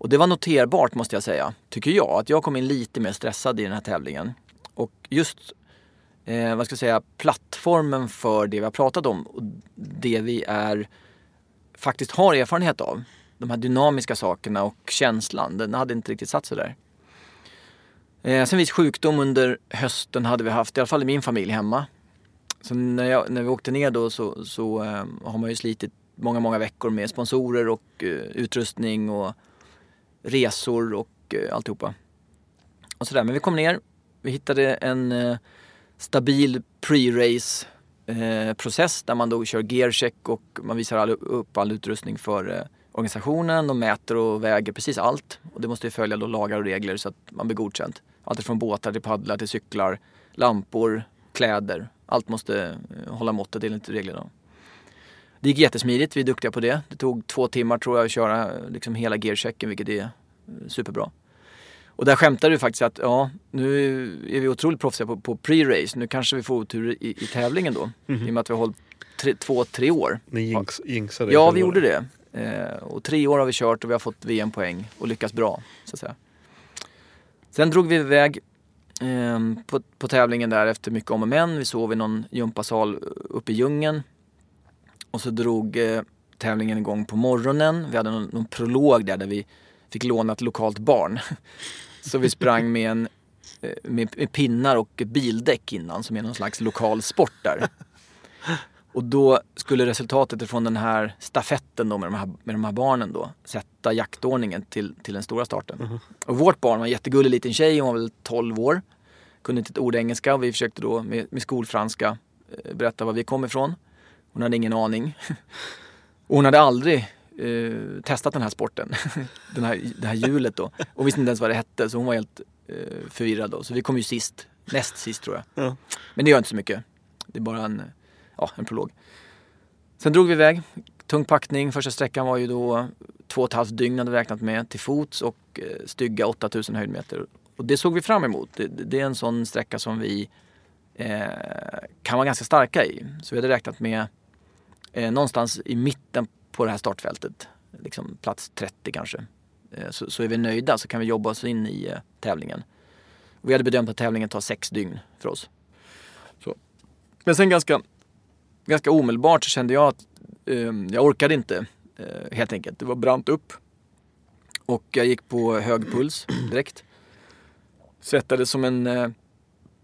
Och det var noterbart måste jag säga, tycker jag, att jag kom in lite mer stressad i den här tävlingen. Och just, eh, vad ska jag säga, plattformen för det vi har pratat om och det vi är, faktiskt har erfarenhet av. De här dynamiska sakerna och känslan, den hade inte riktigt satt sig där. Eh, sen viss sjukdom under hösten hade vi haft, i alla fall i min familj hemma. Så när, jag, när vi åkte ner då så, så eh, har man ju slitit många, många veckor med sponsorer och eh, utrustning och resor och eh, alltihopa. Och sådär. Men vi kom ner, vi hittade en eh, stabil pre-race eh, process där man då kör gearcheck och man visar all, upp all utrustning för eh, organisationen och mäter och väger precis allt. Och det måste ju följa då lagar och regler så att man blir godkänd. Allt från båtar till paddlar till cyklar, lampor, kläder. Allt måste eh, hålla måttet enligt reglerna. Det gick jättesmidigt, vi är duktiga på det. Det tog två timmar tror jag att köra liksom hela gearchecken vilket är eh, superbra. Och där skämtade du faktiskt att ja, nu är vi otroligt proffsiga på, på pre-race. Nu kanske vi får otur i, i tävlingen då. Mm -hmm. I och med att vi har hållit tre, två, tre år. Ni jinx, jinxade Ja, vi gjorde det. Eh, och tre år har vi kört och vi har fått VM-poäng och lyckats bra. Så att säga. Sen drog vi iväg eh, Ehm, på, på tävlingen där efter mycket om och men. Vi sov i någon gympasal uppe i djungeln. Och så drog eh, tävlingen igång på morgonen. Vi hade någon, någon prolog där, där vi fick låna ett lokalt barn. Så vi sprang med, en, eh, med, med pinnar och bildäck innan som är någon slags lokal sport där. Och då skulle resultatet från den här stafetten då med de här, med de här barnen då sätta jaktordningen till, till den stora starten. Mm. Och vårt barn var en jättegullig liten tjej, hon var väl 12 år. Kunde inte ett ord engelska och vi försökte då med, med skolfranska eh, berätta var vi kom ifrån. Hon hade ingen aning. Och hon hade aldrig eh, testat den här sporten. den här, det här hjulet då. Och visste inte ens vad det hette så hon var helt eh, förvirrad då. Så vi kom ju sist, näst sist tror jag. Ja. Men det gör inte så mycket. Det är bara en, ja, en prolog. Sen drog vi iväg. Tung packning. Första sträckan var ju då två och ett halvt dygn hade vi räknat med till fots och eh, stygga 8000 höjdmeter. Och det såg vi fram emot. Det, det är en sån sträcka som vi eh, kan vara ganska starka i. Så vi hade räknat med eh, någonstans i mitten på det här startfältet, liksom plats 30 kanske, eh, så, så, är vi nöjda så kan vi jobba oss in i eh, tävlingen. Vi hade bedömt att tävlingen tar sex dygn för oss. Så. Men sen ganska, ganska omedelbart så kände jag att eh, jag orkade inte eh, helt enkelt. Det var brant upp. Och jag gick på hög puls direkt. Svettades som en, eh,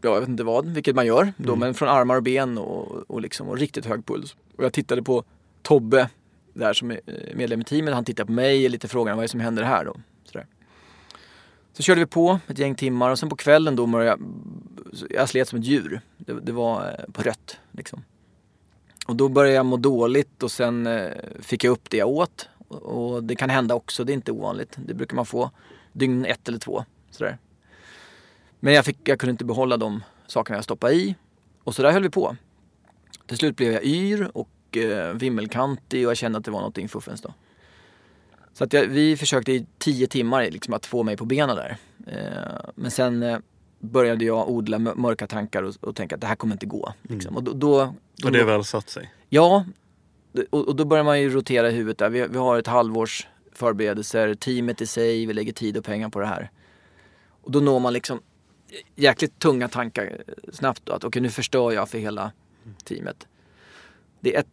ja, jag vet inte vad, vilket man gör då, mm. men från armar och ben och, och, liksom, och riktigt hög puls. Och jag tittade på Tobbe där som är eh, medlem i teamet. Han tittade på mig och lite frågade vad är det som händer här då. Sådär. Så körde vi på ett gäng timmar och sen på kvällen då jag, jag slet som ett djur. Det, det, var eh, på rött liksom. Och då började jag må dåligt och sen eh, fick jag upp det jag åt. Och det kan hända också, det är inte ovanligt. Det brukar man få dygn ett eller två. Sådär. Men jag, fick, jag kunde inte behålla de sakerna jag stoppade i. Och så där höll vi på. Till slut blev jag yr och eh, vimmelkantig och jag kände att det var någonting fuffens då. Så att jag, vi försökte i tio timmar liksom att få mig på benen där. Eh, men sen eh, började jag odla mörka tankar och, och tänka att det här kommer inte gå. Liksom. Mm. Och, då, då, då, och det väl satt sig? Ja, och, och, då börjar man ju rotera i huvudet där. Vi, vi har ett halvårs förberedelser, teamet i sig, vi lägger tid och pengar på det här. Och då når man liksom jäkligt tunga tankar snabbt då, att okej okay, nu förstör jag för hela teamet. Det är ett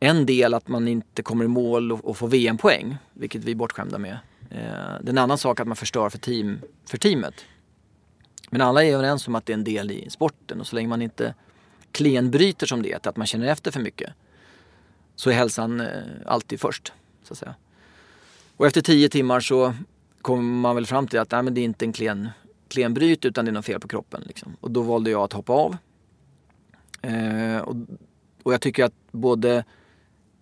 en del att man inte kommer i mål och, och får VM-poäng, vilket vi är bortskämda med. Eh, det är en annan sak att man förstör för, team, för teamet. Men alla är överens om att det är en del i sporten och så länge man inte klenbryter som det att man känner efter för mycket, så är hälsan eh, alltid först. Så att säga. Och efter tio timmar så kommer man väl fram till att nej, men det är inte en klen, klenbryt utan det är något fel på kroppen. Liksom. Och då valde jag att hoppa av. Eh, och, och jag tycker att både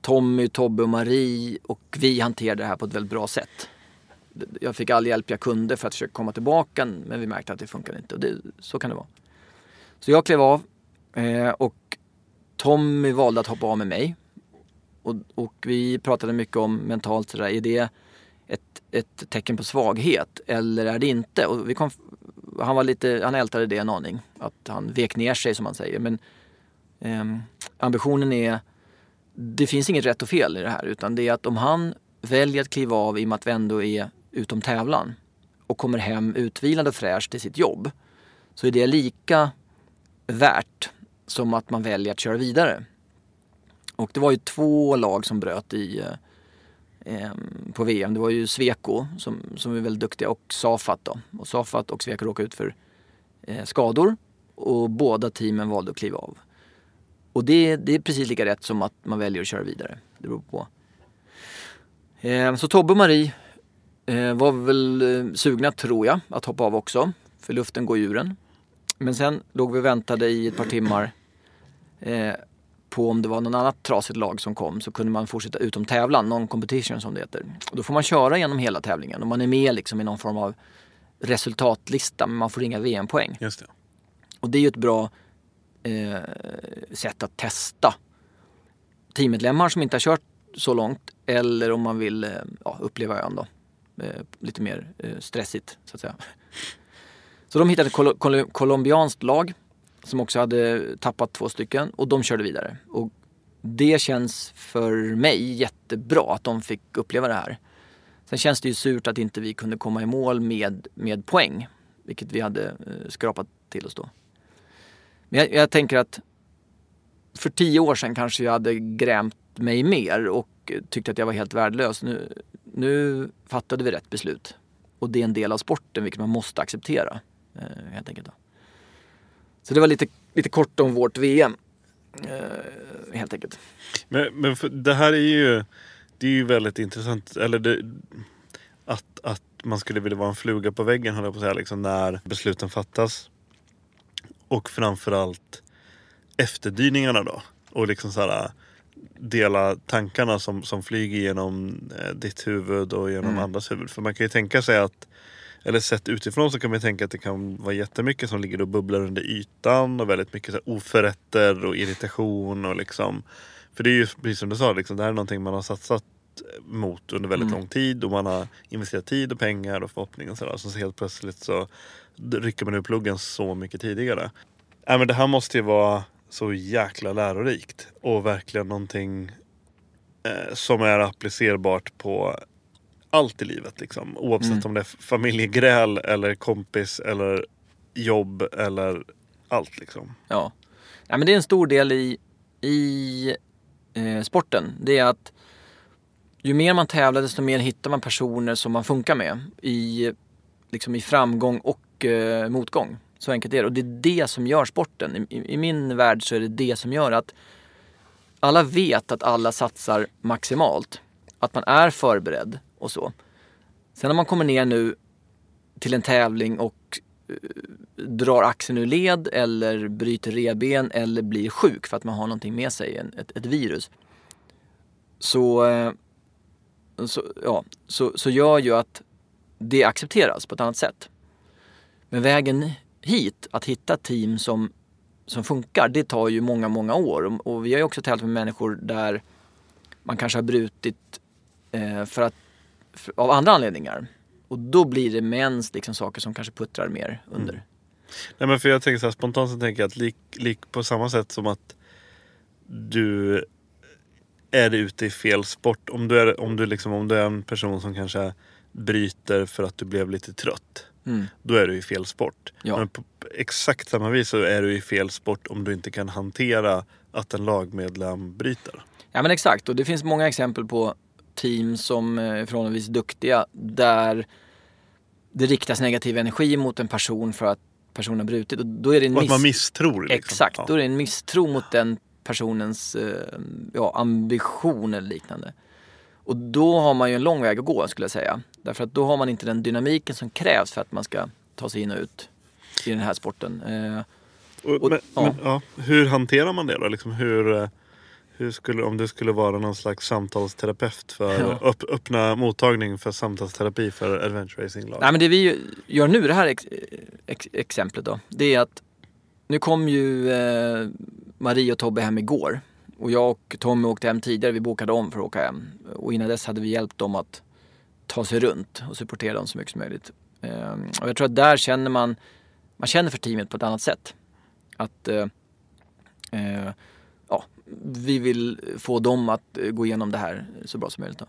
Tommy, Tobbe och Marie och vi hanterade det här på ett väldigt bra sätt. Jag fick all hjälp jag kunde för att försöka komma tillbaka men vi märkte att det funkade inte och det, så kan det vara. Så jag klev av eh, och Tommy valde att hoppa av med mig. Och, och vi pratade mycket om mentalt sådär, är det ett, ett tecken på svaghet eller är det inte? Och vi kom, han var lite, han ältade det en aning, att han vek ner sig som man säger. Men eh, ambitionen är det finns inget rätt och fel i det här utan det är att om han väljer att kliva av i och med att vi ändå är utom tävlan och kommer hem utvilad och fräsch till sitt jobb så är det lika värt som att man väljer att köra vidare. Och det var ju två lag som bröt i eh, på VM. Det var ju Sweco som, som är väldigt duktiga och Safat då. Och Safat och Sweco råkade ut för eh, skador och båda teamen valde att kliva av. Och det, det är precis lika rätt som att man väljer att köra vidare. Det beror på. Eh, så Tobbe och Marie var väl eh, sugna, tror jag, att hoppa av också. För luften går ur en. Men sen låg vi och väntade i ett par timmar eh, på om det var någon annat trasigt lag som kom så kunde man fortsätta utom tävlan, non competition som det heter. Och då får man köra genom hela tävlingen och man är med liksom i någon form av resultatlista men man får inga VM-poäng. Just det. Och det är ju ett bra eh, sätt att testa teammedlemmar som inte har kört så långt eller om man vill eh, ja, uppleva ön då. Eh, lite mer eh, stressigt så att säga. Så de hittade ett kol kol colombianskt lag som också hade tappat två stycken och de körde vidare. Och det känns för mig jättebra att de fick uppleva det här. Sen känns det ju surt att inte vi kunde komma i mål med, med poäng, vilket vi hade eh, skrapat till oss då. Men jag, jag, tänker att för tio år sedan kanske jag hade grämt mig mer och eh, tyckte att jag var helt värdelös. Nu, nu fattade vi rätt beslut. Och det är en del av sporten, vilket man måste acceptera. Eh, helt enkelt. Då. Så det var lite, lite kort om vårt VM. Eh, helt enkelt. Men, men det här är ju, det är ju väldigt intressant. Eller det, att, att man skulle vilja vara en fluga på väggen höll jag på att säga. Liksom, när besluten fattas. Och framförallt efterdyningarna då. Och liksom så här, dela tankarna som, som flyger genom eh, ditt huvud och genom mm. andras huvud. För man kan ju tänka sig att eller sett utifrån så kan man tänka att det kan vara jättemycket som ligger och bubblar under ytan och väldigt mycket så oförrätter och irritation och liksom. För det är ju precis som du sa, liksom, det här är någonting man har satsat mot under väldigt mm. lång tid och man har investerat tid och pengar och förhoppningar och sådär. Så helt plötsligt så rycker man ur pluggen så mycket tidigare. Äh, men det här måste ju vara så jäkla lärorikt och verkligen någonting eh, som är applicerbart på allt i livet. Liksom. Oavsett mm. om det är familjegräl eller kompis eller jobb eller allt. Liksom. Ja. ja men det är en stor del i, i eh, sporten. Det är att ju mer man tävlar desto mer hittar man personer som man funkar med i, liksom i framgång och eh, motgång. Så enkelt är det. Och det är det som gör sporten. I, I, min värld så är det det som gör att alla vet att alla satsar maximalt. Att man är förberedd och så. Sen när man kommer ner nu till en tävling och uh, drar axeln ur led eller bryter reben eller blir sjuk för att man har någonting med sig, en, ett, ett virus. Så, uh, så, ja, så, så gör ju att det accepteras på ett annat sätt. Men vägen hit, att hitta team som, som funkar, det tar ju många, många år. Och, vi har ju också tävlat med människor där man kanske har brutit eh, för att av andra anledningar. Och då blir det mens liksom saker som kanske puttrar mer under. Mm. Nej men för jag tänker så här, spontant så tänker jag att lik, lik på samma sätt som att du är ute i fel sport. Om du är, om du liksom, om du är en person som kanske bryter för att du blev lite trött. Mm. Då är du i fel sport. Ja. Men på exakt samma vis så är du i fel sport om du inte kan hantera att en lagmedlem bryter. Ja men exakt och det finns många exempel på team som är förhållandevis duktiga där det riktas negativ energi mot en person för att personen har brutit. Och då är det en och att man misstror. Liksom. Exakt, ja. då är det en misstro mot den personens eh, ja, ambition eller liknande. Och då har man ju en lång väg att gå skulle jag säga. Därför att då har man inte den dynamiken som krävs för att man ska ta sig in och ut i den här sporten. Eh, och, och, men, ja. Men, ja, hur hanterar man det då? Liksom hur, eh, hur skulle, om det skulle vara någon slags samtalsterapeut för ja. upp, öppna mottagning för samtalsterapi för adventure racing-lag? Nej men det vi gör nu, det här ex, ex, exemplet då, det är att nu kom ju eh, Marie och Tobbe hem igår. Och jag och Tommy åkte hem tidigare, vi bokade om för att åka hem. Och innan dess hade vi hjälpt dem att ta sig runt och supportera dem så mycket som möjligt. Eh, och jag tror att där känner man, man känner för teamet på ett annat sätt. Att eh, eh vi vill få dem att eh, gå igenom det här så bra som möjligt. Då.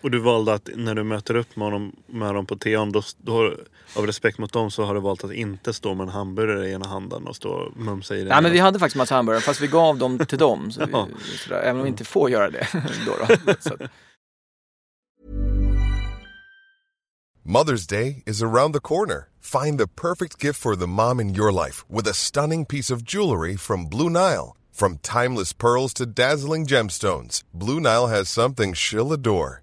Och du valde att när du möter upp med, honom, med dem på teon, då, då, av respekt mot dem så har du valt att inte stå med en hamburgare i ena handen och stå och mumsa i den Nej men vi hade faktiskt massa hamburgare fast vi gav dem till dem. Så ja. vi, sådär, även om vi inte får göra det. då, då. Mother's Day is around the corner. Find the perfect gift for the mom in your life with a stunning piece of jewelry from Blue Nile. From timeless pearls to dazzling gemstones, Blue Nile has something she'll adore.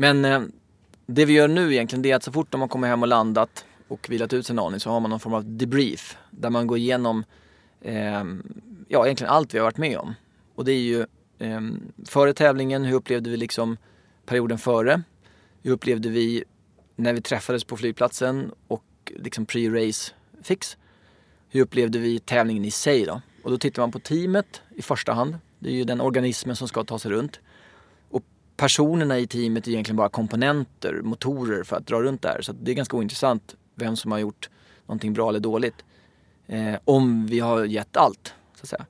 Men eh, det vi gör nu egentligen det är att så fort de har kommit hem och landat och vilat ut sig en aning så har man någon form av debrief där man går igenom eh, ja, egentligen allt vi har varit med om. Och det är ju eh, före tävlingen, hur upplevde vi liksom perioden före? Hur upplevde vi när vi träffades på flygplatsen och liksom pre-race fix? Hur upplevde vi tävlingen i sig då? Och då tittar man på teamet i första hand. Det är ju den organismen som ska ta sig runt. Personerna i teamet är egentligen bara komponenter, motorer för att dra runt där. Så det är ganska ointressant vem som har gjort någonting bra eller dåligt. Eh, om vi har gett allt, så att säga.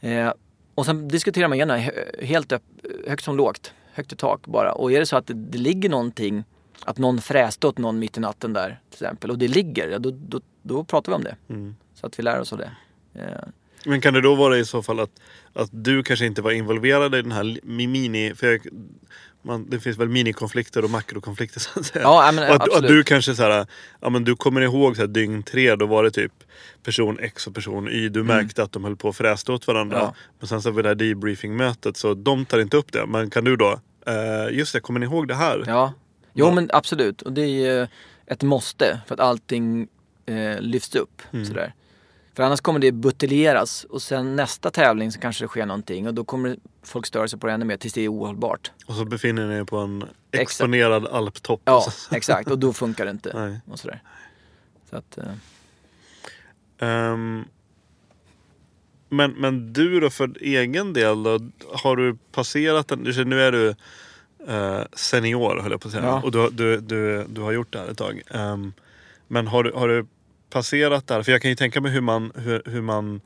Eh, och sen diskuterar man gärna helt upp, högt som lågt, högt i tak bara. Och är det så att det, det ligger någonting, att någon fräste åt någon mitt i natten där till exempel och det ligger, då, då, då pratar vi om det. Mm. Så att vi lär oss av det. Eh, Men kan det då vara i så fall att, att du kanske inte var involverad i den här mi- mini... För jag, man, det finns väl minikonflikter och makrokonflikter så att säga. Ja, men, att, att du kanske så här, ja men du kommer ihåg så här, dygn tre, då var det typ person X och person Y. Du märkte att de höll på att frästa åt varandra. Mm. Ja. Men sen så vid det här debriefingmötet så de tar inte upp det. Men kan du då, eh, just det, kommer ni ihåg det här? Ja, jo men absolut. Och det är ju ett måste för att allting eh, lyfts upp. Sådär. För annars kommer det buteljeras och sen nästa tävling så kanske det sker någonting och då kommer folk störa sig på det ännu mer tills det är ohållbart. Och så befinner ni er på en Exakt. exponerad alptopp. Ja, Och så- exakt. Och då funkar det inte. Nej. Och sådär. Så att, eh, Ehm, men, men du då för egen del då? Har du passerat den? Nu är du eh, senior höll jag på att säga. Ja. Och du, du, du, du har gjort det här ett tag. Ehm, men har du, har du passerat det här? För jag kan ju tänka mig hur man, hur, hur man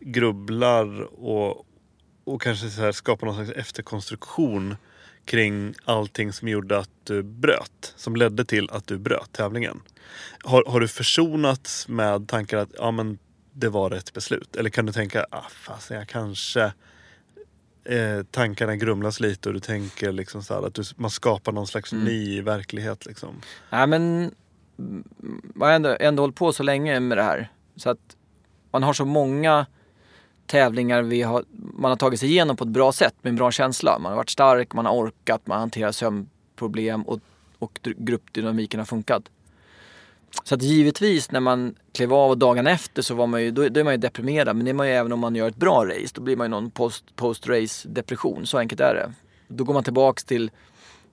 grubblar och, och kanske så här skapar någon slags efterkonstruktion kring allting som gjorde att du bröt. Som ledde till att du bröt tävlingen. Har, har du försonats med tankar att ja, men det var rätt beslut? Eller kan du tänka, ah, fast jag kanske eh, tankarna grumlas lite och du tänker liksom så här att du, man skapar någon slags ny verklighet. Liksom. Nej men mm, man har ändå, ändå hållit på så länge med det här. Så att man har så många tävlingar vi har, man har tagit sig igenom på ett bra sätt med en bra känsla. Man har varit stark, man har orkat, man har hanterat sömnproblem och, och gruppdynamiken har funkat. Så att givetvis när man klev av och dagen efter så var man ju, då, då är man ju deprimerad. Men det är man ju även om man gör ett bra race. Då blir man ju någon post, post-race depression. Så enkelt är det. Då går man tillbaks till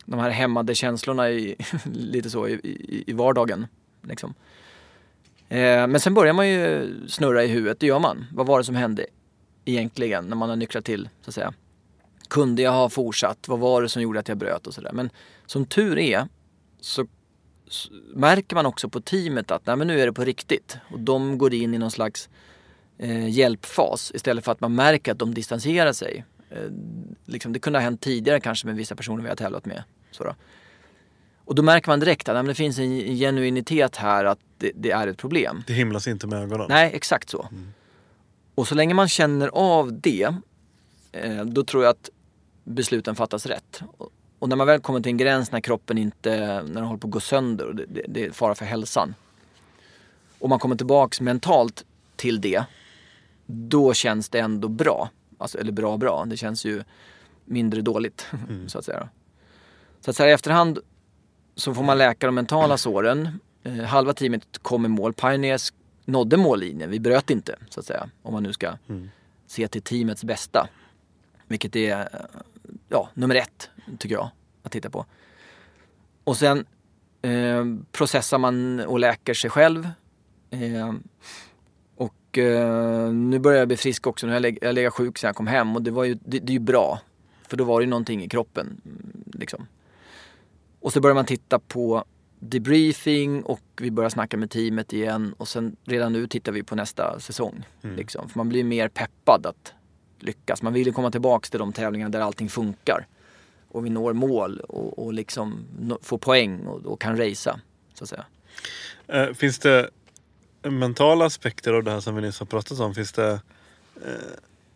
de här hämmade känslorna i, lite så i, i, i vardagen. Liksom. Eh, men sen börjar man ju snurra i huvudet, det gör man. Vad var det som hände egentligen när man har nyktrat till, så att säga. Kunde jag ha fortsatt? Vad var det som gjorde att jag bröt och sådär. Men som tur är så märker man också på teamet att nej, men nu är det på riktigt. Och de går in i någon slags eh, hjälpfas istället för att man märker att de distanserar sig. Eh, liksom, det kunde ha hänt tidigare kanske med vissa personer vi har tävlat med. Så då. Och då märker man direkt att nej, det finns en en genuinitet här att det, det är ett problem. Det himlas inte med ögonen. Nej, exakt så. Och så länge man känner av det, eh, då tror jag att besluten fattas rätt. Och, och när man väl kommer till en gräns när kroppen inte, när den håller på att gå sönder och det, det, det är fara för hälsan. Och man kommer tillbaks mentalt till det, då känns det ändå bra. Alltså, eller bra bra, det känns ju mindre dåligt så att säga. Så att så här i efterhand så får man läka de mentala såren. Eh, halva teamet kom i mål. Pioneers nådde mållinjen. Vi bröt inte så att säga. Om man nu ska se till teamets bästa. Vilket är eh, ja, nummer ett tycker jag att titta på. Och sen eh, processar man och läker sig själv. Eh, och eh, nu börjar jag bli frisk också. Nu har jag, leg- jag legat sjuk sen jag kom hem och det, var ju, det, det är ju bra. För då var det ju någonting i kroppen. mm, Liksom. Och så börjar man titta på debriefing och vi börjar snacka med teamet igen. Och sen redan nu tittar vi på nästa säsong. Liksom. För man blir mer peppad att lyckas. Man vill ju komma tillbaks till de tävlingar där allting funkar. Och vi når mål och, och liksom får poäng och, och kan racea. Så att säga. Eh, finns det mentala aspekter av det här som vi nyss har pratat om? Finns det eh,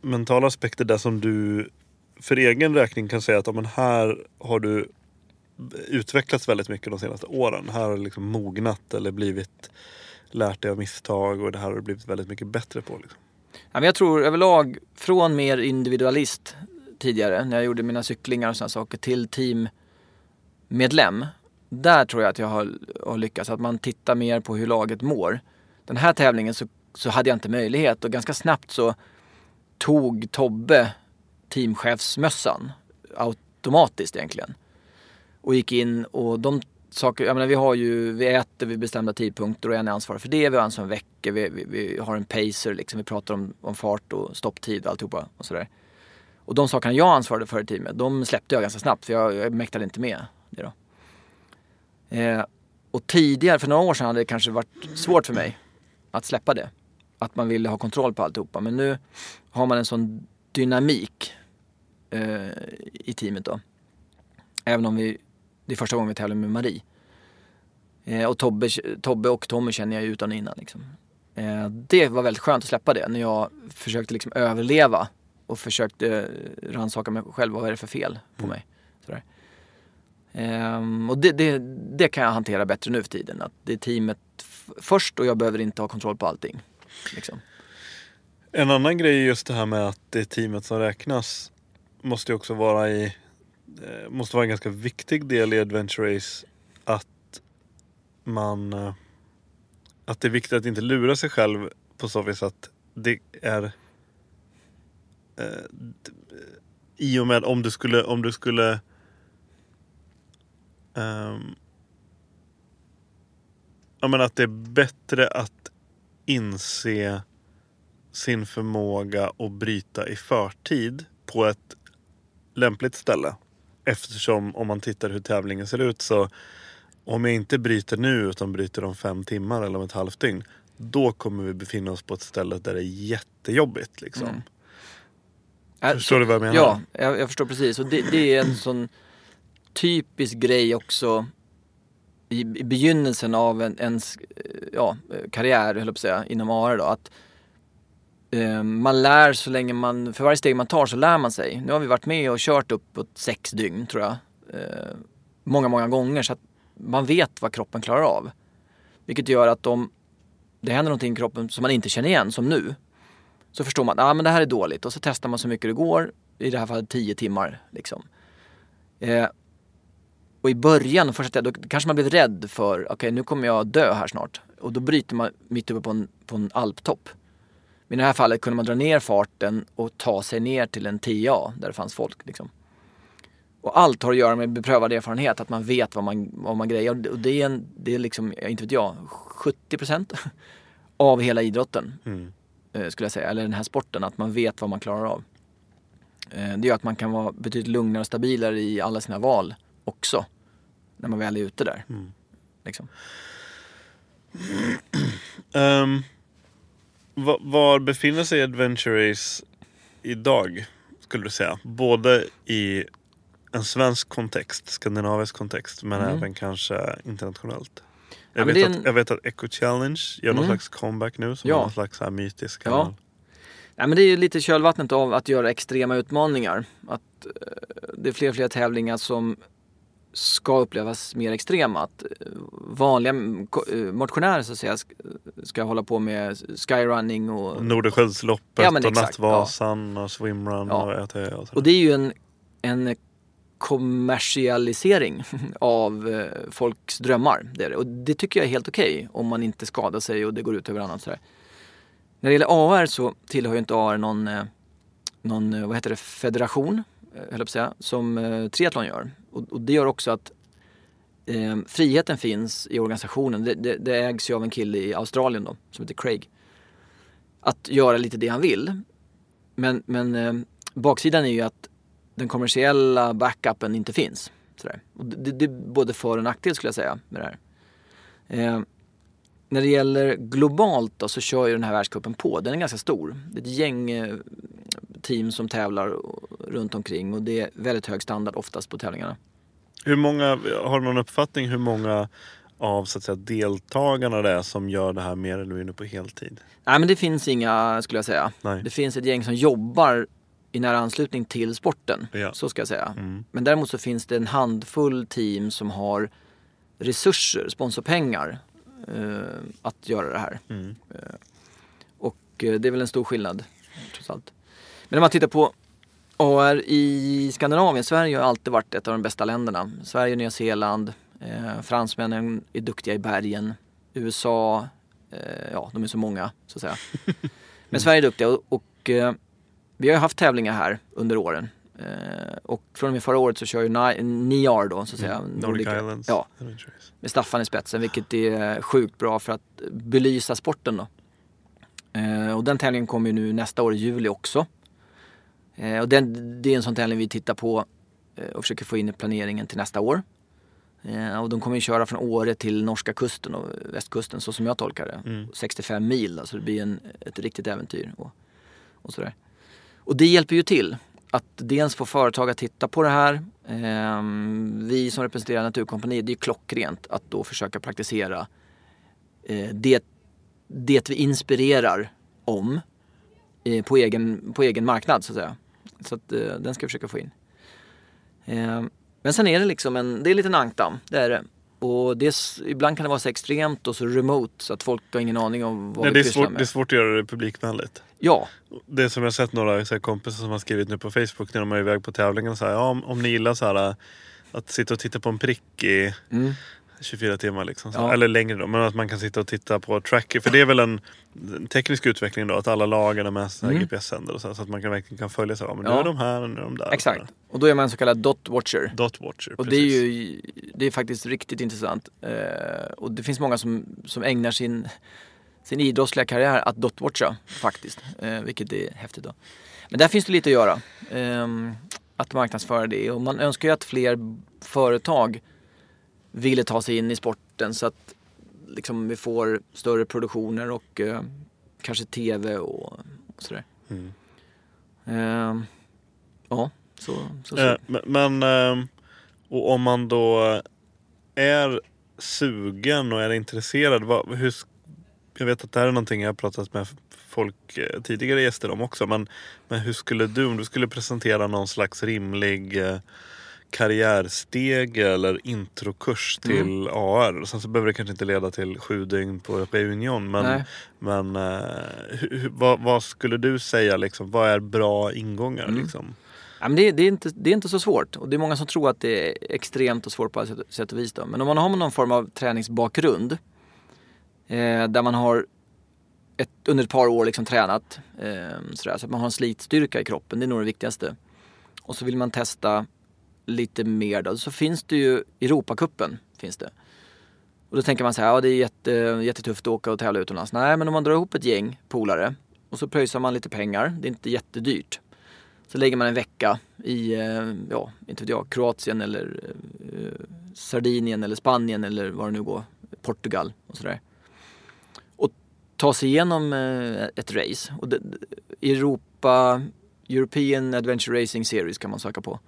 mentala aspekter där som du för egen räkning kan säga att ja, men här har du utvecklats väldigt mycket de senaste åren. Här har du liksom mognat eller blivit lärt dig av misstag och det här har du blivit väldigt mycket bättre på. Liksom. Ja, men jag tror överlag från mer individualist tidigare när jag gjorde mina cyklingar och sådana saker till teammedlem. Där tror jag att jag har, har lyckats. Att man tittar mer på hur laget mår. Den här tävlingen så, så hade jag inte möjlighet och ganska snabbt så tog Tobbe teamchefsmössan automatiskt egentligen. Och gick in och de saker, jag menar vi har ju, vi äter vid bestämda tidpunkter och en är ansvarig för det. Vi har en som väcker, vi, vi, vi har en pacer liksom. Vi pratar om, om fart och stopptid och alltihopa och sådär. Och de sakerna jag ansvarade för i teamet, de släppte jag ganska snabbt för jag, jag mäktade inte med det då. Eh, och tidigare, för några år sedan, hade det kanske varit svårt för mig att släppa det. Att man ville ha kontroll på alltihopa. Men nu har man en sån dynamik eh, i teamet då. Även om vi, det är första gången vi tävlar med Marie. Eh, och Tobbe, Tobbe och Tommy känner jag ju utan och innan. Liksom. Eh, det var väldigt skönt att släppa det när jag försökte liksom överleva och försökte rannsaka mig själv. Vad är det för fel på mig? Sådär. Um, och det, det, det kan jag hantera bättre nu för tiden. Att det är teamet f- först och jag behöver inte ha kontroll på allting. Liksom. En annan grej är just det här med att det är teamet som räknas. Måste ju också vara i eh, måste vara en ganska viktig del i Adventure Race att man eh, att det är viktigt att inte lura sig själv på så vis att det är eh, i och med om du skulle om du skulle ehm, jag menar att det är bättre att inse sin förmåga att bryta i förtid på ett lämpligt ställe. Eftersom om man tittar hur tävlingen ser ut så om jag inte bryter nu utan bryter om fem timmar eller om ett halvt dygn. Då kommer vi befinna oss på ett ställe där det är jättejobbigt. Liksom. Mm. Förstår du vad jag menar? Ja, jag, jag förstår precis. Och det, det är en sån typisk grej också i, i begynnelsen av en, ens eh, ja, karriär, höll jag på att säga, inom AR då. Att eh, man lär så länge man, för varje steg man tar så lär man sig. Nu har vi varit med och kört uppåt sex dygn tror jag. Eh, många, många gånger så att man vet vad kroppen klarar av. Vilket gör att om det händer någonting i kroppen som man inte känner igen, som nu. Så förstår man att ah, men det här är dåligt och så testar man så mycket det går. I det här fallet 10 timmar. Liksom. Eh, och i början, första, då kanske man blev rädd för, okej nu kommer jag dö här snart. Och då bryter man mitt uppe på en, på en alptopp. Men i det här fallet kunde man dra ner farten och ta sig ner till en TA där det fanns folk. Liksom. Och allt har att göra med beprövad erfarenhet, att man vet vad man, vad man grejer. Och det är, en, det är liksom, inte vet jag, 70% av hela idrotten. Mm. eh, Skulle jag säga, eller den här sporten, att man vet vad man klarar av. Eh, Det gör att man kan vara betydligt lugnare och stabilare i alla sina val också. När man väl är ute där. Mm. Liksom. Ehm, va- var befinner sig Adventure Race idag? Skulle du säga. Både i en svensk kontext, skandinavisk kontext, men Mm. även kanske internationellt. Ja, Jag, men vet, är att, en- jag vet att Eco Challenge gör någon Mm. slags comeback nu som Ja. någon slags här mytisk Ja. Nej, men det är ju lite kölvattnet av att göra extrema utmaningar. Att eh, det är fler och fler tävlingar som ska upplevas mer extrema. Att eh, vanliga mm, eh, motionärer så att säga ska, hålla på med skyrunning och, Nordenskiöldsloppet Ja, och Nattvasan och Swimrun Ja. och ET och och det är ju en, en kommersialisering av eh, folks drömmar. Det, är det. Och det tycker jag är helt okej om man inte skadar sig och det går ut över annat. Sådär. När det gäller AR så tillhör ju inte AR någon, någon vad heter det, federation höll jag på att säga, som triathlon gör. Och, och det gör också att eh, friheten finns i organisationen. Det, det, det ägs ju av en kille i Australien då, som heter Craig. Att göra lite det han vill. Men, men eh, baksidan är ju att den kommersiella backupen inte finns. Sådär. Och det, det är både för och nackdel skulle jag säga med det här. Eh, när det gäller globalt då, så kör ju den här världscupen på. Den är ganska stor. Det är ett gäng eh, team som tävlar runt omkring och det är väldigt hög standard oftast på tävlingarna. Hur många, har du någon uppfattning hur många av så att säga, deltagarna det är som gör det här mer eller mindre på heltid? Nej men det finns inga skulle jag säga. Nej. Det finns ett gäng som jobbar i nära anslutning till sporten. Ja. Så ska jag säga. Mm. Men däremot så finns det en handfull team som har resurser, sponsorpengar eh, att göra det här. Mm. Eh, och eh, det är väl en stor skillnad trots allt. Men när man tittar på AR i Skandinavien, Sverige har alltid varit ett av de bästa länderna. Sverige, Nya Zeeland, eh, fransmännen är duktiga i bergen. USA, eh, ja de är så många så att säga. Men Sverige är duktiga och, och eh, vi har ju haft tävlingar här under åren. Eh, och från och med förra året så kör ju Ni- NIAR då så att säga. Mm. Nordic Nordic- Islands. Ja, med Staffan i spetsen vilket är sjukt bra för att belysa sporten då. Eh, och den tävlingen kommer ju nu nästa år i juli också. Eh, och den, det är en sån tävling vi tittar på eh, och försöker få in i planeringen till nästa år. Eh, och de kommer ju köra från Åre till norska kusten och västkusten så som jag tolkar det. Mm. 65 mil, alltså det blir en, ett riktigt äventyr. Och, och sådär. Och det hjälper ju till att dels få företag att titta på det här. Ehm, vi som representerar Naturkompaniet, det är ju klockrent att då försöka praktisera eh, det, det vi inspirerar om på, egen, på egen marknad så att säga. Så att eh, den ska vi försöka få in. Ehm, men sen är det liksom en, det är en liten ankdamm, det är det. Och det, är ibland kan det vara så extremt och så remote så att folk har ingen aning om vad Nej, vi det, är pysslar svårt, med. det är svårt att göra det publikvänligt. Ja, Det som jag sett några så här, kompisar som har skrivit nu på Facebook när de är iväg på tävlingen. Så här, ja, om, om ni gillar så här, att sitta och titta på en prick i mm. 24 timmar. Liksom. Ja. Eller längre då. Men att man kan sitta och titta på tracker. För det är väl en, teknisk utveckling då. Att alla lagar har med sig Mm. GPS-sändare. och Så, så att man kan, verkligen kan följa här, ja, men nu Ja. är de här och nu är de där. exakt. Och då är man en så kallad dot watcher. Dot watcher. Och det är ju det är faktiskt riktigt intressant. Eh, och det finns många som, som ägnar sin, sin idrottsliga karriär att dotwatcha faktiskt. Eh, vilket är häftigt då. Men där finns det lite att göra. Eh, att marknadsföra det. Och man önskar ju att fler företag ville ta sig in i sporten så att liksom, vi får större produktioner och eh, kanske tv och, och sådär. Mm. Eh, ja, så, så, så. Eh, men, ehm, och om man då är sugen och är intresserad. Vad, hur, jag vet att det här är någonting jag har pratat med folk, eh, tidigare gäster om också. Men, men hur skulle du, om du skulle presentera någon slags rimlig eh, karriärsteg eller introkurs Mm. till AR. Sen så behöver det kanske inte leda till sju dygn på. Men, Nej. men hur, hur- vad, vad skulle du säga liksom? Vad är bra ingångar? Mm. Liksom? Ja, men det, det, är inte, det är inte så svårt och det är många som tror att det är extremt och svårt på alla sätt och vis. Då. Men om man har någon form av träningsbakgrund eh, där man har ett, under ett par år liksom tränat eh, sådär, så att man har en slitstyrka i kroppen, det är nog det viktigaste. Och så vill man testa lite mer då, så finns det ju Europacupen. Finns det. Och då tänker man så här, ja det är jätte, jättetufft att åka och tävla utomlands. Nej, men om man drar ihop ett gäng polare och så pröjsar man lite pengar, det är inte jättedyrt. Så lägger man en vecka i, eh, ja, inte vet jag, Kroatien eller eh, Sardinien eller Spanien eller vad det nu går, Portugal och sådär. Och tar sig igenom eh, ett race. Och det, Europa, European Adventure Racing Series kan man söka på.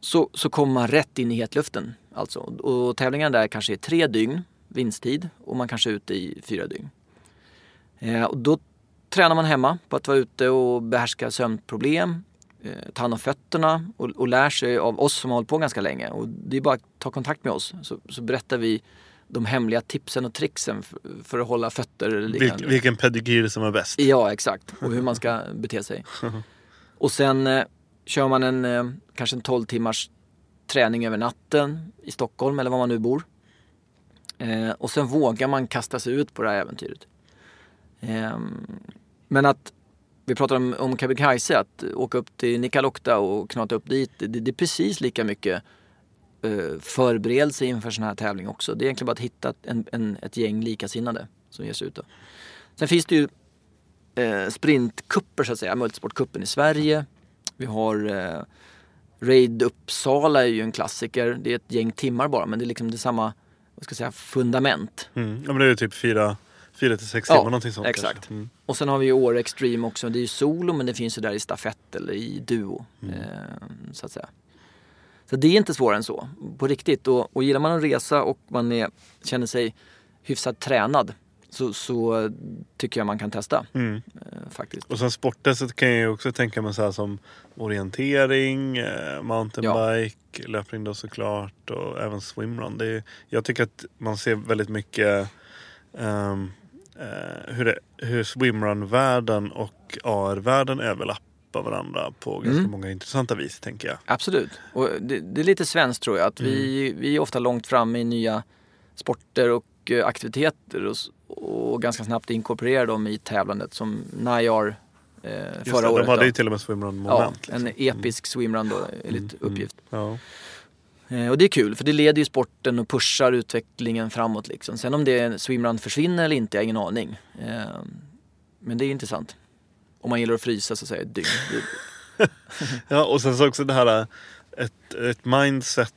Så, så kommer man rätt in i hetluften alltså. Och tävlingarna där kanske är tre dygn vinsttid och man kanske är ute i fyra dygn. Eh, och då tränar man hemma på att vara ute och behärska sömnproblem, eh, ta hand om fötterna och, och lär sig av oss som har hållit på ganska länge. Och det är bara att ta kontakt med oss så, så berättar vi de hemliga tipsen och tricksen för, för att hålla fötter eller liknande. Vil, vilken pedigyr som är bäst? Ja, exakt. Och hur man ska bete sig. Och sen eh, kör man en, eh, kanske en 12 timmars träning över natten i Stockholm eller var man nu bor. Eh, och sen vågar man kasta sig ut på det här äventyret. Ehm, men att, vi pratar om, om Kebnekaise, att åka upp till Nikkaluokta och knata upp dit, det, det är precis lika mycket eh, förberedelse inför sån här tävling också. Det är egentligen bara att hitta en, en, ett gäng likasinnade som ger sig ut. Då. Sen finns det ju eh, sprintkupper så att säga, multisportkuppen i Sverige. Vi har eh, Raid Uppsala är ju en klassiker. Det är ett gäng timmar bara men det är liksom det samma vad ska jag säga, fundament. Mm. Ja men det är ju typ fyra, fyra till sex timmar någonting sånt. Exakt. Mm. Och sen har vi ju Åre Extreme också. Det är ju solo men det finns ju där i stafett eller i duo. Mm. Eh, så att säga. Så det är inte svårare än så, på riktigt. Och, och gillar man att resa och man är, känner sig hyfsat tränad så, så tycker jag man kan testa. Mm. Eh, faktiskt. Och sen sporttestet kan jag ju också tänka mig så här som orientering, eh, mountainbike, löpning då såklart och även swimrun. Det är, jag tycker att man ser väldigt mycket ehm, eh, hur, det, hur swimrun-världen och AR-världen överlappar varandra på ganska Mm. många intressanta vis tänker jag. Absolut. Och det, det är lite svenskt tror jag. Att vi, Mm. vi är ofta långt framme i nya sporter och aktiviteter och, och ganska snabbt inkorporerar dem i tävlandet som Najar eh, Just förra det, året. de hade då. ju till och med swimrun-moment. Ja, en liksom. episk swimrun då, enligt uppgift. Ja. Eh, och det är kul för det leder ju sporten och pushar utvecklingen framåt liksom. Sen om det swimrun försvinner eller inte, jag har ingen aning. Eh, men det är intressant. Om man gillar att frysa så säga ett dygn. Ja, och sen så också det här ett, ett mindset.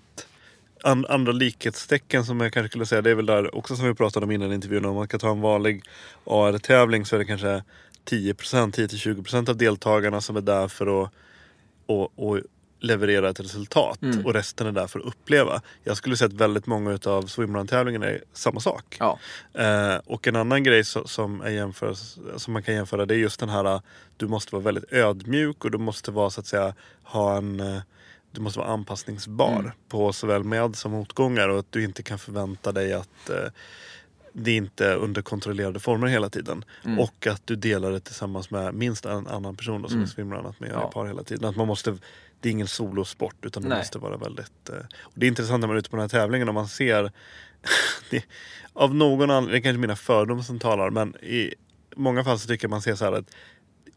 An, andra likhetstecken som jag kanske skulle säga, det är väl där också som vi pratade om innan intervjun. Om man kan ta en vanlig AR-tävling så är det kanske 10%, 10-20% av deltagarna som är där för att och, och leverera ett resultat. Mm. Och resten är där för att uppleva. Jag skulle säga att väldigt många av swimrun-tävlingarna är samma sak. Ja. Eh, och en annan grej så, som, är jämförs, som man kan jämföra det är just den här du måste vara väldigt ödmjuk och du måste vara så att säga ha en eh, du måste vara anpassningsbar Mm. på såväl med som motgångar och att du inte kan förvänta dig att eh, det inte är under kontrollerade former hela tiden. Mm. Och att du delar det tillsammans med minst en annan person då, som Mm. är swimrun, att man gör Ja. i par hela tiden. Att man måste, det är ingen solosport utan det Nej. måste vara väldigt... Eh, och det är intressant när man är ute på den här tävlingen och man ser det, av någon anledning, det är kanske mina fördomar som talar, men i många fall så tycker man ser så här att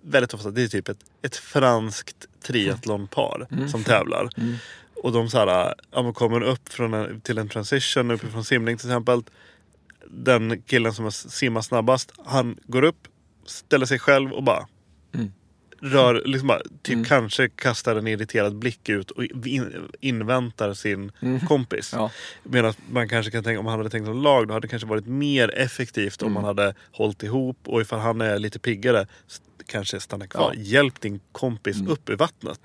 väldigt ofta det är typ ett, ett franskt triathlonpar Mm. som tävlar. Mm. Och de så här, ja, man kommer upp från en, till en transition uppifrån simning till exempel. Den killen som har simmat snabbast, han går upp, ställer sig själv och bara Mm. rör, liksom bara, typ Mm. kanske kastar en irriterad blick ut och in, inväntar sin Mm. kompis. Ja. Medan man kanske kan tänka, om han hade tänkt som lag, då hade det kanske varit mer effektivt om Mm. man hade hållit ihop och ifall han är lite piggare kanske stanna kvar. Ja. Hjälp din kompis Mm. upp i vattnet.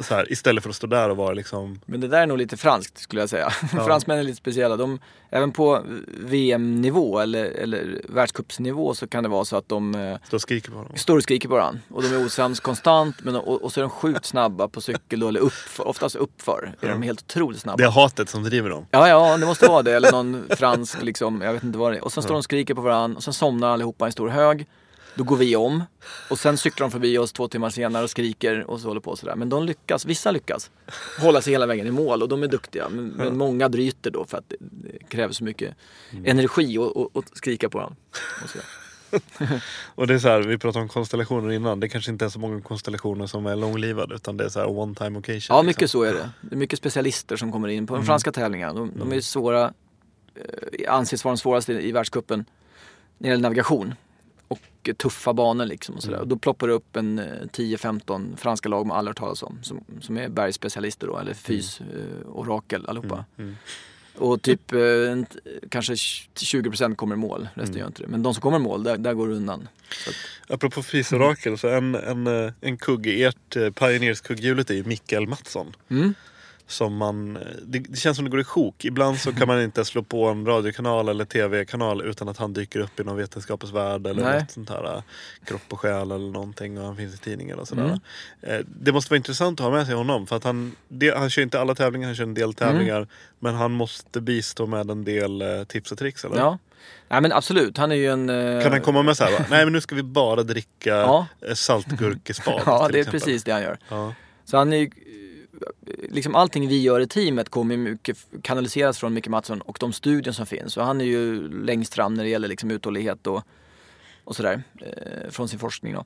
Så här, istället för att stå där och vara liksom... Men det där är nog lite franskt skulle jag säga. Fransmän är lite speciella. De, även på VM-nivå eller, eller världscupsnivå så kan det vara så att de eh, Stå och skriker på honom. står och skriker på varandra. Och de är osams konstant men, och, och så är de sjukt snabba på cykel då, eller uppför, oftast uppför. Är de helt otroligt snabba. Det är hatet som driver dem. Ja, ja, det måste vara det. Eller någon fransk liksom, jag vet inte vad det är. Och sen står de och skriker på varandra och sen somnar allihopa i en stor hög. Då går vi om och sen cyklar de förbi oss två timmar senare och skriker och så håller på sådär. Men de lyckas, vissa lyckas hålla sig hela vägen i mål och de är duktiga. Men, men många bryter då för att det, krävs så mycket energi att- skrika på varandra. Och det är så här, vi pratade om konstellationer innan. Det kanske inte är så många konstellationer som är långlivade utan det är så här one time occasion. Ja, liksom. mycket så är det. Det är mycket specialister som kommer in på de franska tävlingarna. De, de är svåra, eh, anses vara de svåraste i världscupen när det gäller navigation. Och eh, tuffa banor liksom och sådär. Och då ploppar det upp en eh, 10-15 franska lag man aldrig hört talas om. Som, som är bergsspecialister då, eller fys, eh, orakel allihopa. Mm. Och typ eh, kanske 20% kommer i mål, resten gör inte det. Men de som kommer i mål, där, där går det undan. Så att, Apropå fysorakel, så en, en, eh, en kugge i ert eh, Pioneers kugghjulet är ju Mikael Mattsson. mm. Som man, det, det känns som det går i sjok. Ibland så kan man inte slå på en radiokanal eller tv-kanal utan att han dyker upp i någon vetenskapens värld eller Nej. något sånt här. eh, Kropp och själ eller någonting och han finns i tidningen och sådär. Mm. Eh, Det måste vara intressant att ha med sig honom för att han, det, han kör inte alla tävlingar, han kör en del tävlingar. Men han måste bistå med en del eh, tips och tricks eller? Ja. Nej men absolut, han är ju en... eh, Kan han komma med så här, va? nej men nu ska vi bara dricka Ja. saltgurkespad Ja, det är exempel. precis det han gör. Ja. Så han är ju liksom allting vi gör i teamet kommer mycket kanaliseras från Micke Mattsson och de studier som finns. Och han är ju längst fram när det gäller liksom uthållighet och, och sådär eh, från sin forskning. Då.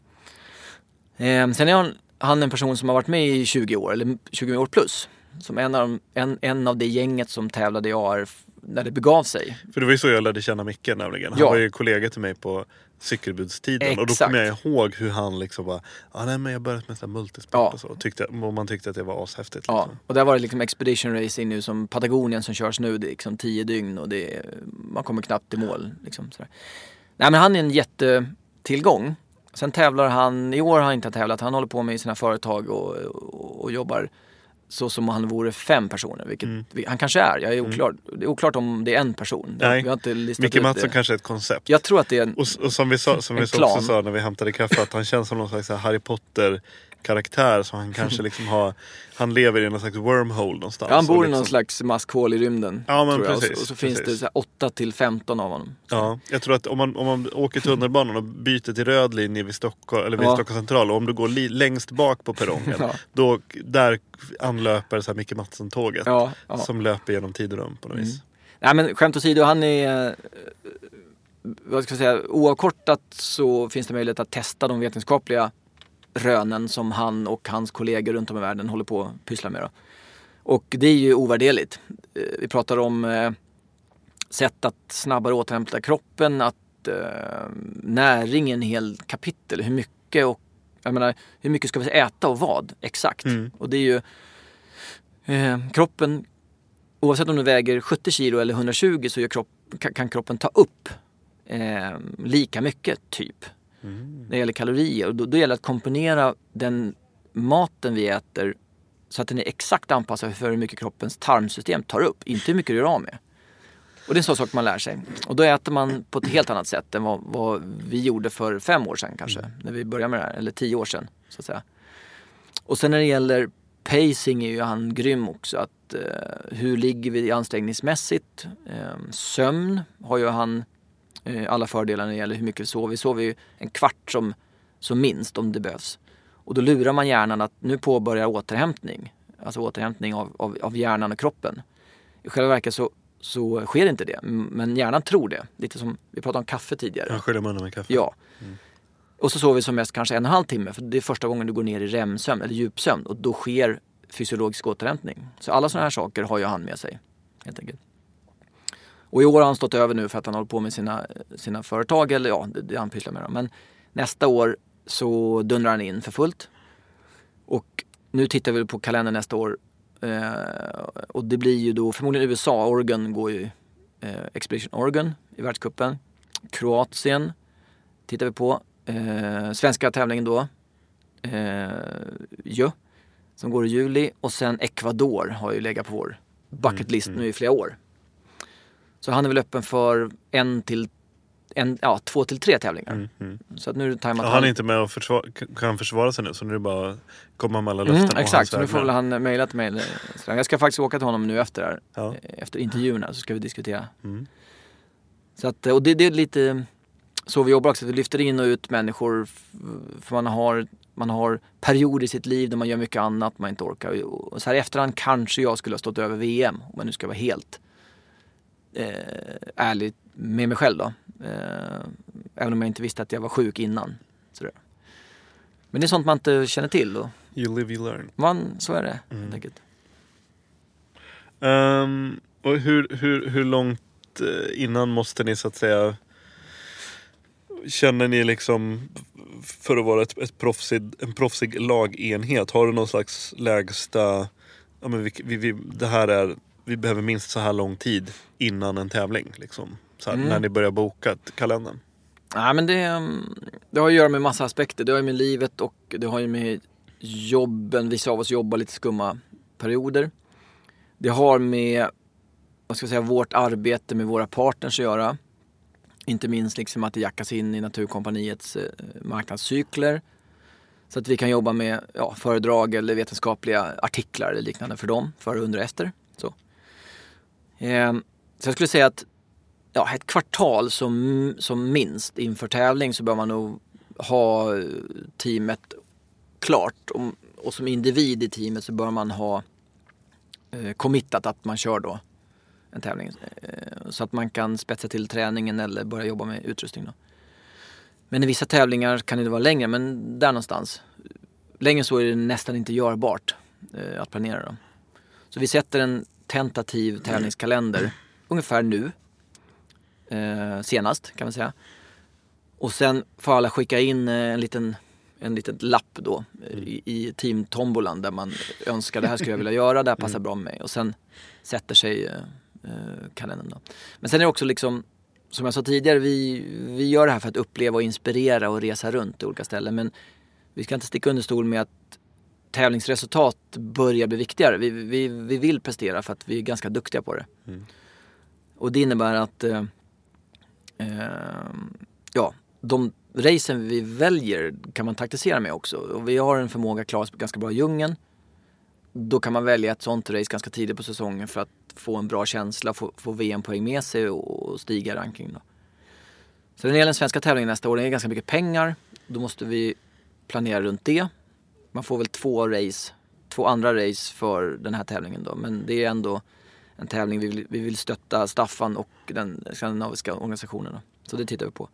Eh, sen är han, han en person som har varit med i 20 år, eller 20 år plus. Som en av, en, en av det gänget som tävlade i AR när det begav sig. För det var ju så jag lärde känna Micke nämligen. Han Ja. var ju kollega till mig på cykelbudstiden. Och då Exakt. kommer jag ihåg hur han liksom bara, ah, nej men jag börjat med multisport Ja. och så. Och, tyckte, och man tyckte att det var ashäftigt. Ja, Liksom. och där var det liksom expedition racing nu som Patagonien som körs nu. Det är liksom 10 dygn och det är, man kommer knappt till mål. Liksom, sådär. Nej men han är en jättetillgång. Sen tävlar han, i år har han inte tävlat, han håller på med sina företag och, och, och jobbar så som om han vore fem personer, vilket Mm. han kanske är. Jag är oklar. Det är oklart om det är en person. Nej. Vi har inte listat Micke Mattsson det. kanske är ett koncept. Jag tror att det är en... Och, och som vi, sa, som vi också sa när vi hämtade kaffe, att han känns som någon slags Harry Potter karaktär. Så han kanske liksom har, han lever i någon slags wormhole någonstans. Ja, han bor och i någon liksom, slags maskhål i rymden. Ja, men jag. Och så- precis, Och så, finns precis. det så här 8 till 15 av honom. Ja, jag tror att om man, om man åker tunnelbanan och byter till röd linje vid Stockholm, eller vid Ja. Stockholms central och om du går li, längst bak på perrongen, Ja. då, där anlöper så här Micke Mattsson-tåget. Ja. Som löper genom tid och rum på något vis. Nej men skämt åsido, han är... eh, Vad ska jag säga? Oavkortat så finns det möjlighet att testa de vetenskapliga rönen som han och hans kollegor runt om i världen håller på att pyssla med. Då. Och det är ju ovärderligt. Eh, Vi pratar om eh, sätt att snabbare återhämta kroppen, att eh, näring är en hel kapitel. Hur mycket och jag menar, hur mycket ska vi äta och vad exakt? Mm. Och det är ju eh, kroppen oavsett om du väger 70 kilo eller 120 så kropp, kan, kan kroppen ta upp eh, lika mycket typ. Mm. När det gäller kalorier. Och då, då gäller det att komponera den maten vi äter så att den är exakt anpassad för hur mycket kroppens tarmsystem tar upp. Inte hur mycket du gör av med. Och det är en sån sak man lär sig. Och då äter man på ett helt annat sätt än vad, vad vi gjorde för fem år sedan kanske. När vi började med det här. Eller tio år sedan. Så att säga. Och sen när det gäller pacing är ju han grym också. Att, eh, hur ligger vi ansträngningsmässigt? Eh, sömn har ju han alla fördelar när det gäller hur mycket vi sover. Vi sover ju en kvart som, som minst om det behövs. Och då lurar man hjärnan att nu påbörjar återhämtning. Alltså återhämtning av, av, av hjärnan och kroppen. I själva verket så, så sker inte det. Men hjärnan tror det. Lite som vi pratade om kaffe tidigare. Jag sköljer munnen med kaffe. Ja. Och så sover vi som mest kanske en och en halv timme för det är första gången du går ner i REM-sömn eller djupsömn och då sker fysiologisk återhämtning. Så alla sådana här saker har ju han med sig. Helt enkelt. Och i år har han stått över nu för att han håller på med sina, sina företag eller ja, det, det han pysslar med. Då. Men nästa år så dundrar han in för fullt. Och nu tittar vi på kalendern nästa år eh, och det blir ju då förmodligen USA, Oregon går ju eh, Expedition Oregon i världscupen. Kroatien tittar vi på. Eh, svenska tävlingen då. Eh, ju, som går i juli. Och sen Ecuador har ju legat på vår bucket list nu i flera år. Så han är väl öppen för en till en, ja, två till tre tävlingar. Så att nu är det. Ja, han är inte med och försvara, kan försvara sig nu så nu är det bara att komma med alla löften. Mm, och hans exakt, så nu får väl han mejla till mig. sådär. Jag ska faktiskt åka till honom nu efter här. Ja. Efter intervjuerna så ska vi diskutera. Mm. Så att, och det, det är lite så vi jobbar också. Vi lyfter in och ut människor för man har, man har perioder i sitt liv där man gör mycket annat man inte orkar. Och så här i efterhand kanske jag skulle ha stått över VM om jag nu ska vara helt eh, ärlig med mig själv då. Eh, även om jag inte visste att jag var sjuk innan. Sådär. Men det är sånt man inte känner till. Och You live, you learn. man, så är det Mm. helt enkelt. Ehm, och hur, hur, hur långt eh, innan måste ni så att säga Känner ni liksom för att vara ett, ett proffsig, en proffsig lagenhet, har du någon slags lägsta, ja men vi, vi, vi, det här är, vi behöver minst så här lång tid innan en tävling liksom. Så här, Mm. När ni börjar boka kalendern. Nej men det, mm, det har att göra med massa aspekter. Det har ju med livet och det har ju med jobben. Vissa av oss jobbar lite skumma perioder. Det har med vad ska jag säga, vårt arbete med våra partners att göra. Inte minst liksom att det jackas in i Naturkompaniets eh, marknadscykler. Så att vi kan jobba med ja, föredrag eller vetenskapliga artiklar eller liknande för dem, före, under och efter. Så. Så jag skulle säga att ja, ett kvartal som, som minst inför tävling så bör man nog ha eh, teamet klart. Och, och som individ i teamet så bör man ha eh, committat att man kör då en tävling. Eh, så att man kan spetsa till träningen eller börja jobba med utrustning. Då. Men i vissa tävlingar kan det vara längre, men där någonstans. Längre så är det nästan inte görbart eh, att planera. Då. Så vi sätter en tentativ tävlingskalender ungefär nu. Eh, senast kan man säga. Och sen får alla skicka in eh, en liten en liten lapp då eh, i, i teamtombolan där man önskar det här skulle jag vilja göra, det här passar bra med mig. Och sen sätter sig eh, eh, kalendern då. Men sen är det också liksom, som jag sa tidigare, vi, vi gör det här för att uppleva och inspirera och resa runt till olika ställen. Men vi ska inte sticka under stol med att tävlingsresultat börjar bli viktigare. Vi, vi, vi vill prestera för att vi är ganska duktiga på det. Mm. Och det innebär att eh, eh, ja, de racen vi väljer kan man taktisera med också. Och vi har en förmåga att klara oss ganska bra i djungeln. Då kan man välja ett sånt race ganska tidigt på säsongen för att få en bra känsla, få, få VM-poäng med sig och stiga i rankingen. Så när det gäller den svenska tävlingen nästa år, det är ganska mycket pengar. Då måste vi planera runt det. Man får väl två race, två andra race för den här tävlingen då. Men det är ändå en tävling vi vill, vi vill stötta Staffan och den skandinaviska organisationen. Då. Så det tittar vi på.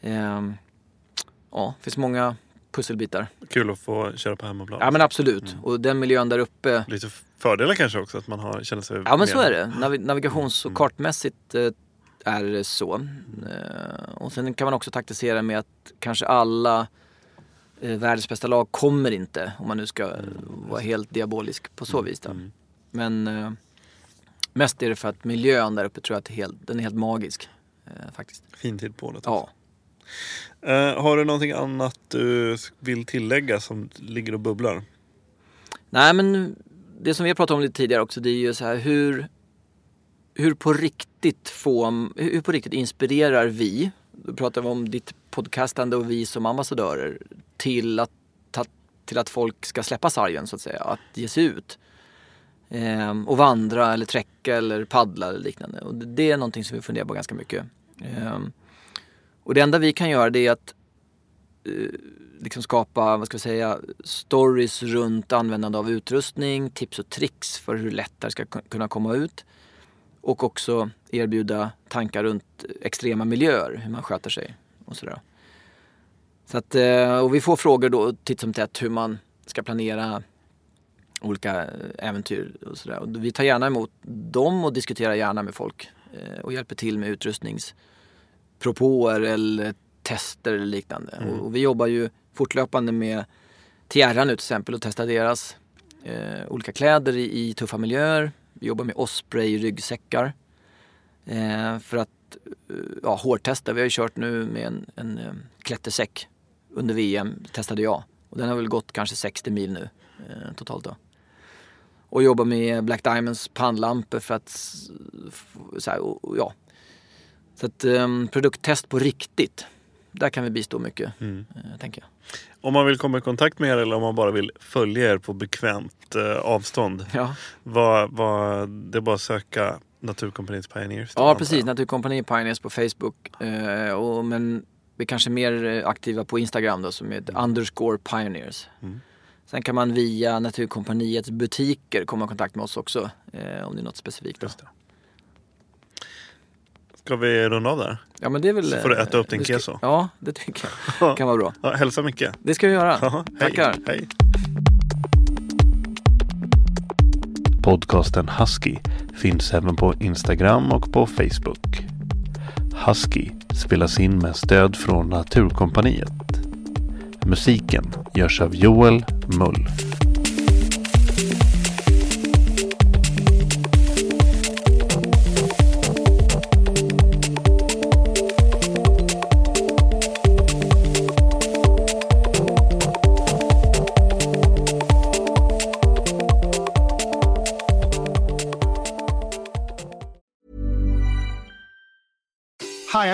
Ehm, ja, det finns många pusselbitar. Kul att få köra på hemmaplan. Ja men absolut. Mm. Och den miljön där uppe. Lite fördelar kanske också att man har, känner sig Ja men så är det. Nav navigations och mm. kartmässigt eh, är det så. Eh, och sen kan man också taktisera med att kanske alla eh, världens bästa lag kommer inte. Om man nu ska mm. vara helt diabolisk på så vis. Då. Mm. Men eh, mest är det för att miljön där uppe tror jag att är helt, den är helt magisk. Eh, faktiskt. Fin tid på det. Ja. Uh, har du någonting annat du vill tillägga som ligger och bubblar? Nej men det som vi har pratat om lite tidigare också det är ju så här hur, hur på riktigt få, hur på riktigt inspirerar vi, då pratar vi om ditt podcastande och vi som ambassadörer till att, till att folk ska släppa sargen så att säga, att ge sig ut. Ehm, och vandra eller träcka eller paddla eller liknande. Och det är någonting som vi funderar på ganska mycket. Ehm, och det enda vi kan göra det är att eh, liksom skapa, vad ska vi säga, stories runt användande av utrustning, tips och tricks för hur lätt det ska kunna komma ut. Och också erbjuda tankar runt extrema miljöer, hur man sköter sig och sådär. Så att, eh, och vi får frågor då titt som tätt hur man ska planera olika äventyr och sådär. Och vi tar gärna emot dem och diskuterar gärna med folk eh, och hjälper till med utrustnings propåer eller tester eller liknande. Mm. Och, vi jobbar ju fortlöpande med Tierra nu till exempel och testar deras eh, olika kläder i, i, tuffa miljöer. Vi jobbar med Osprey ryggsäckar eh, för att eh, ja, hårtesta. Vi har ju kört nu med en, en eh, klättersäck under VM, testade jag. Och den har väl gått kanske 60 mil nu eh, totalt då. Och jobbar med Black Diamonds pannlampor för att så här, och, ja, så att eh, produkttest på riktigt, där kan vi bistå mycket, mm. uh, tänker jag. Om man vill komma i kontakt med er eller om man bara vill följa er på bekvämt uh, avstånd. Ja. Vad, vad, det är bara att söka Naturkompaniets Pioneers? Ja, precis. Naturkompaniet Pioneers på Facebook. Uh, och, men vi är kanske mer aktiva på Instagram då som heter mm. underscore pioneers. Mm. Sen kan man via Naturkompaniets butiker komma i kontakt med oss också eh, om det är något specifikt. Ska vi runda av där? Ja men det är väl... Så får du äta upp din ska, keso. Ja, det tycker jag. kan vara bra. Ja, hälsa mycket. Det ska vi göra. Ja, hej. Tackar. Hej. Podcasten Husky finns även på Instagram och på Facebook. Husky spelas in med stöd från Naturkompaniet. Musiken görs av Joel Mull.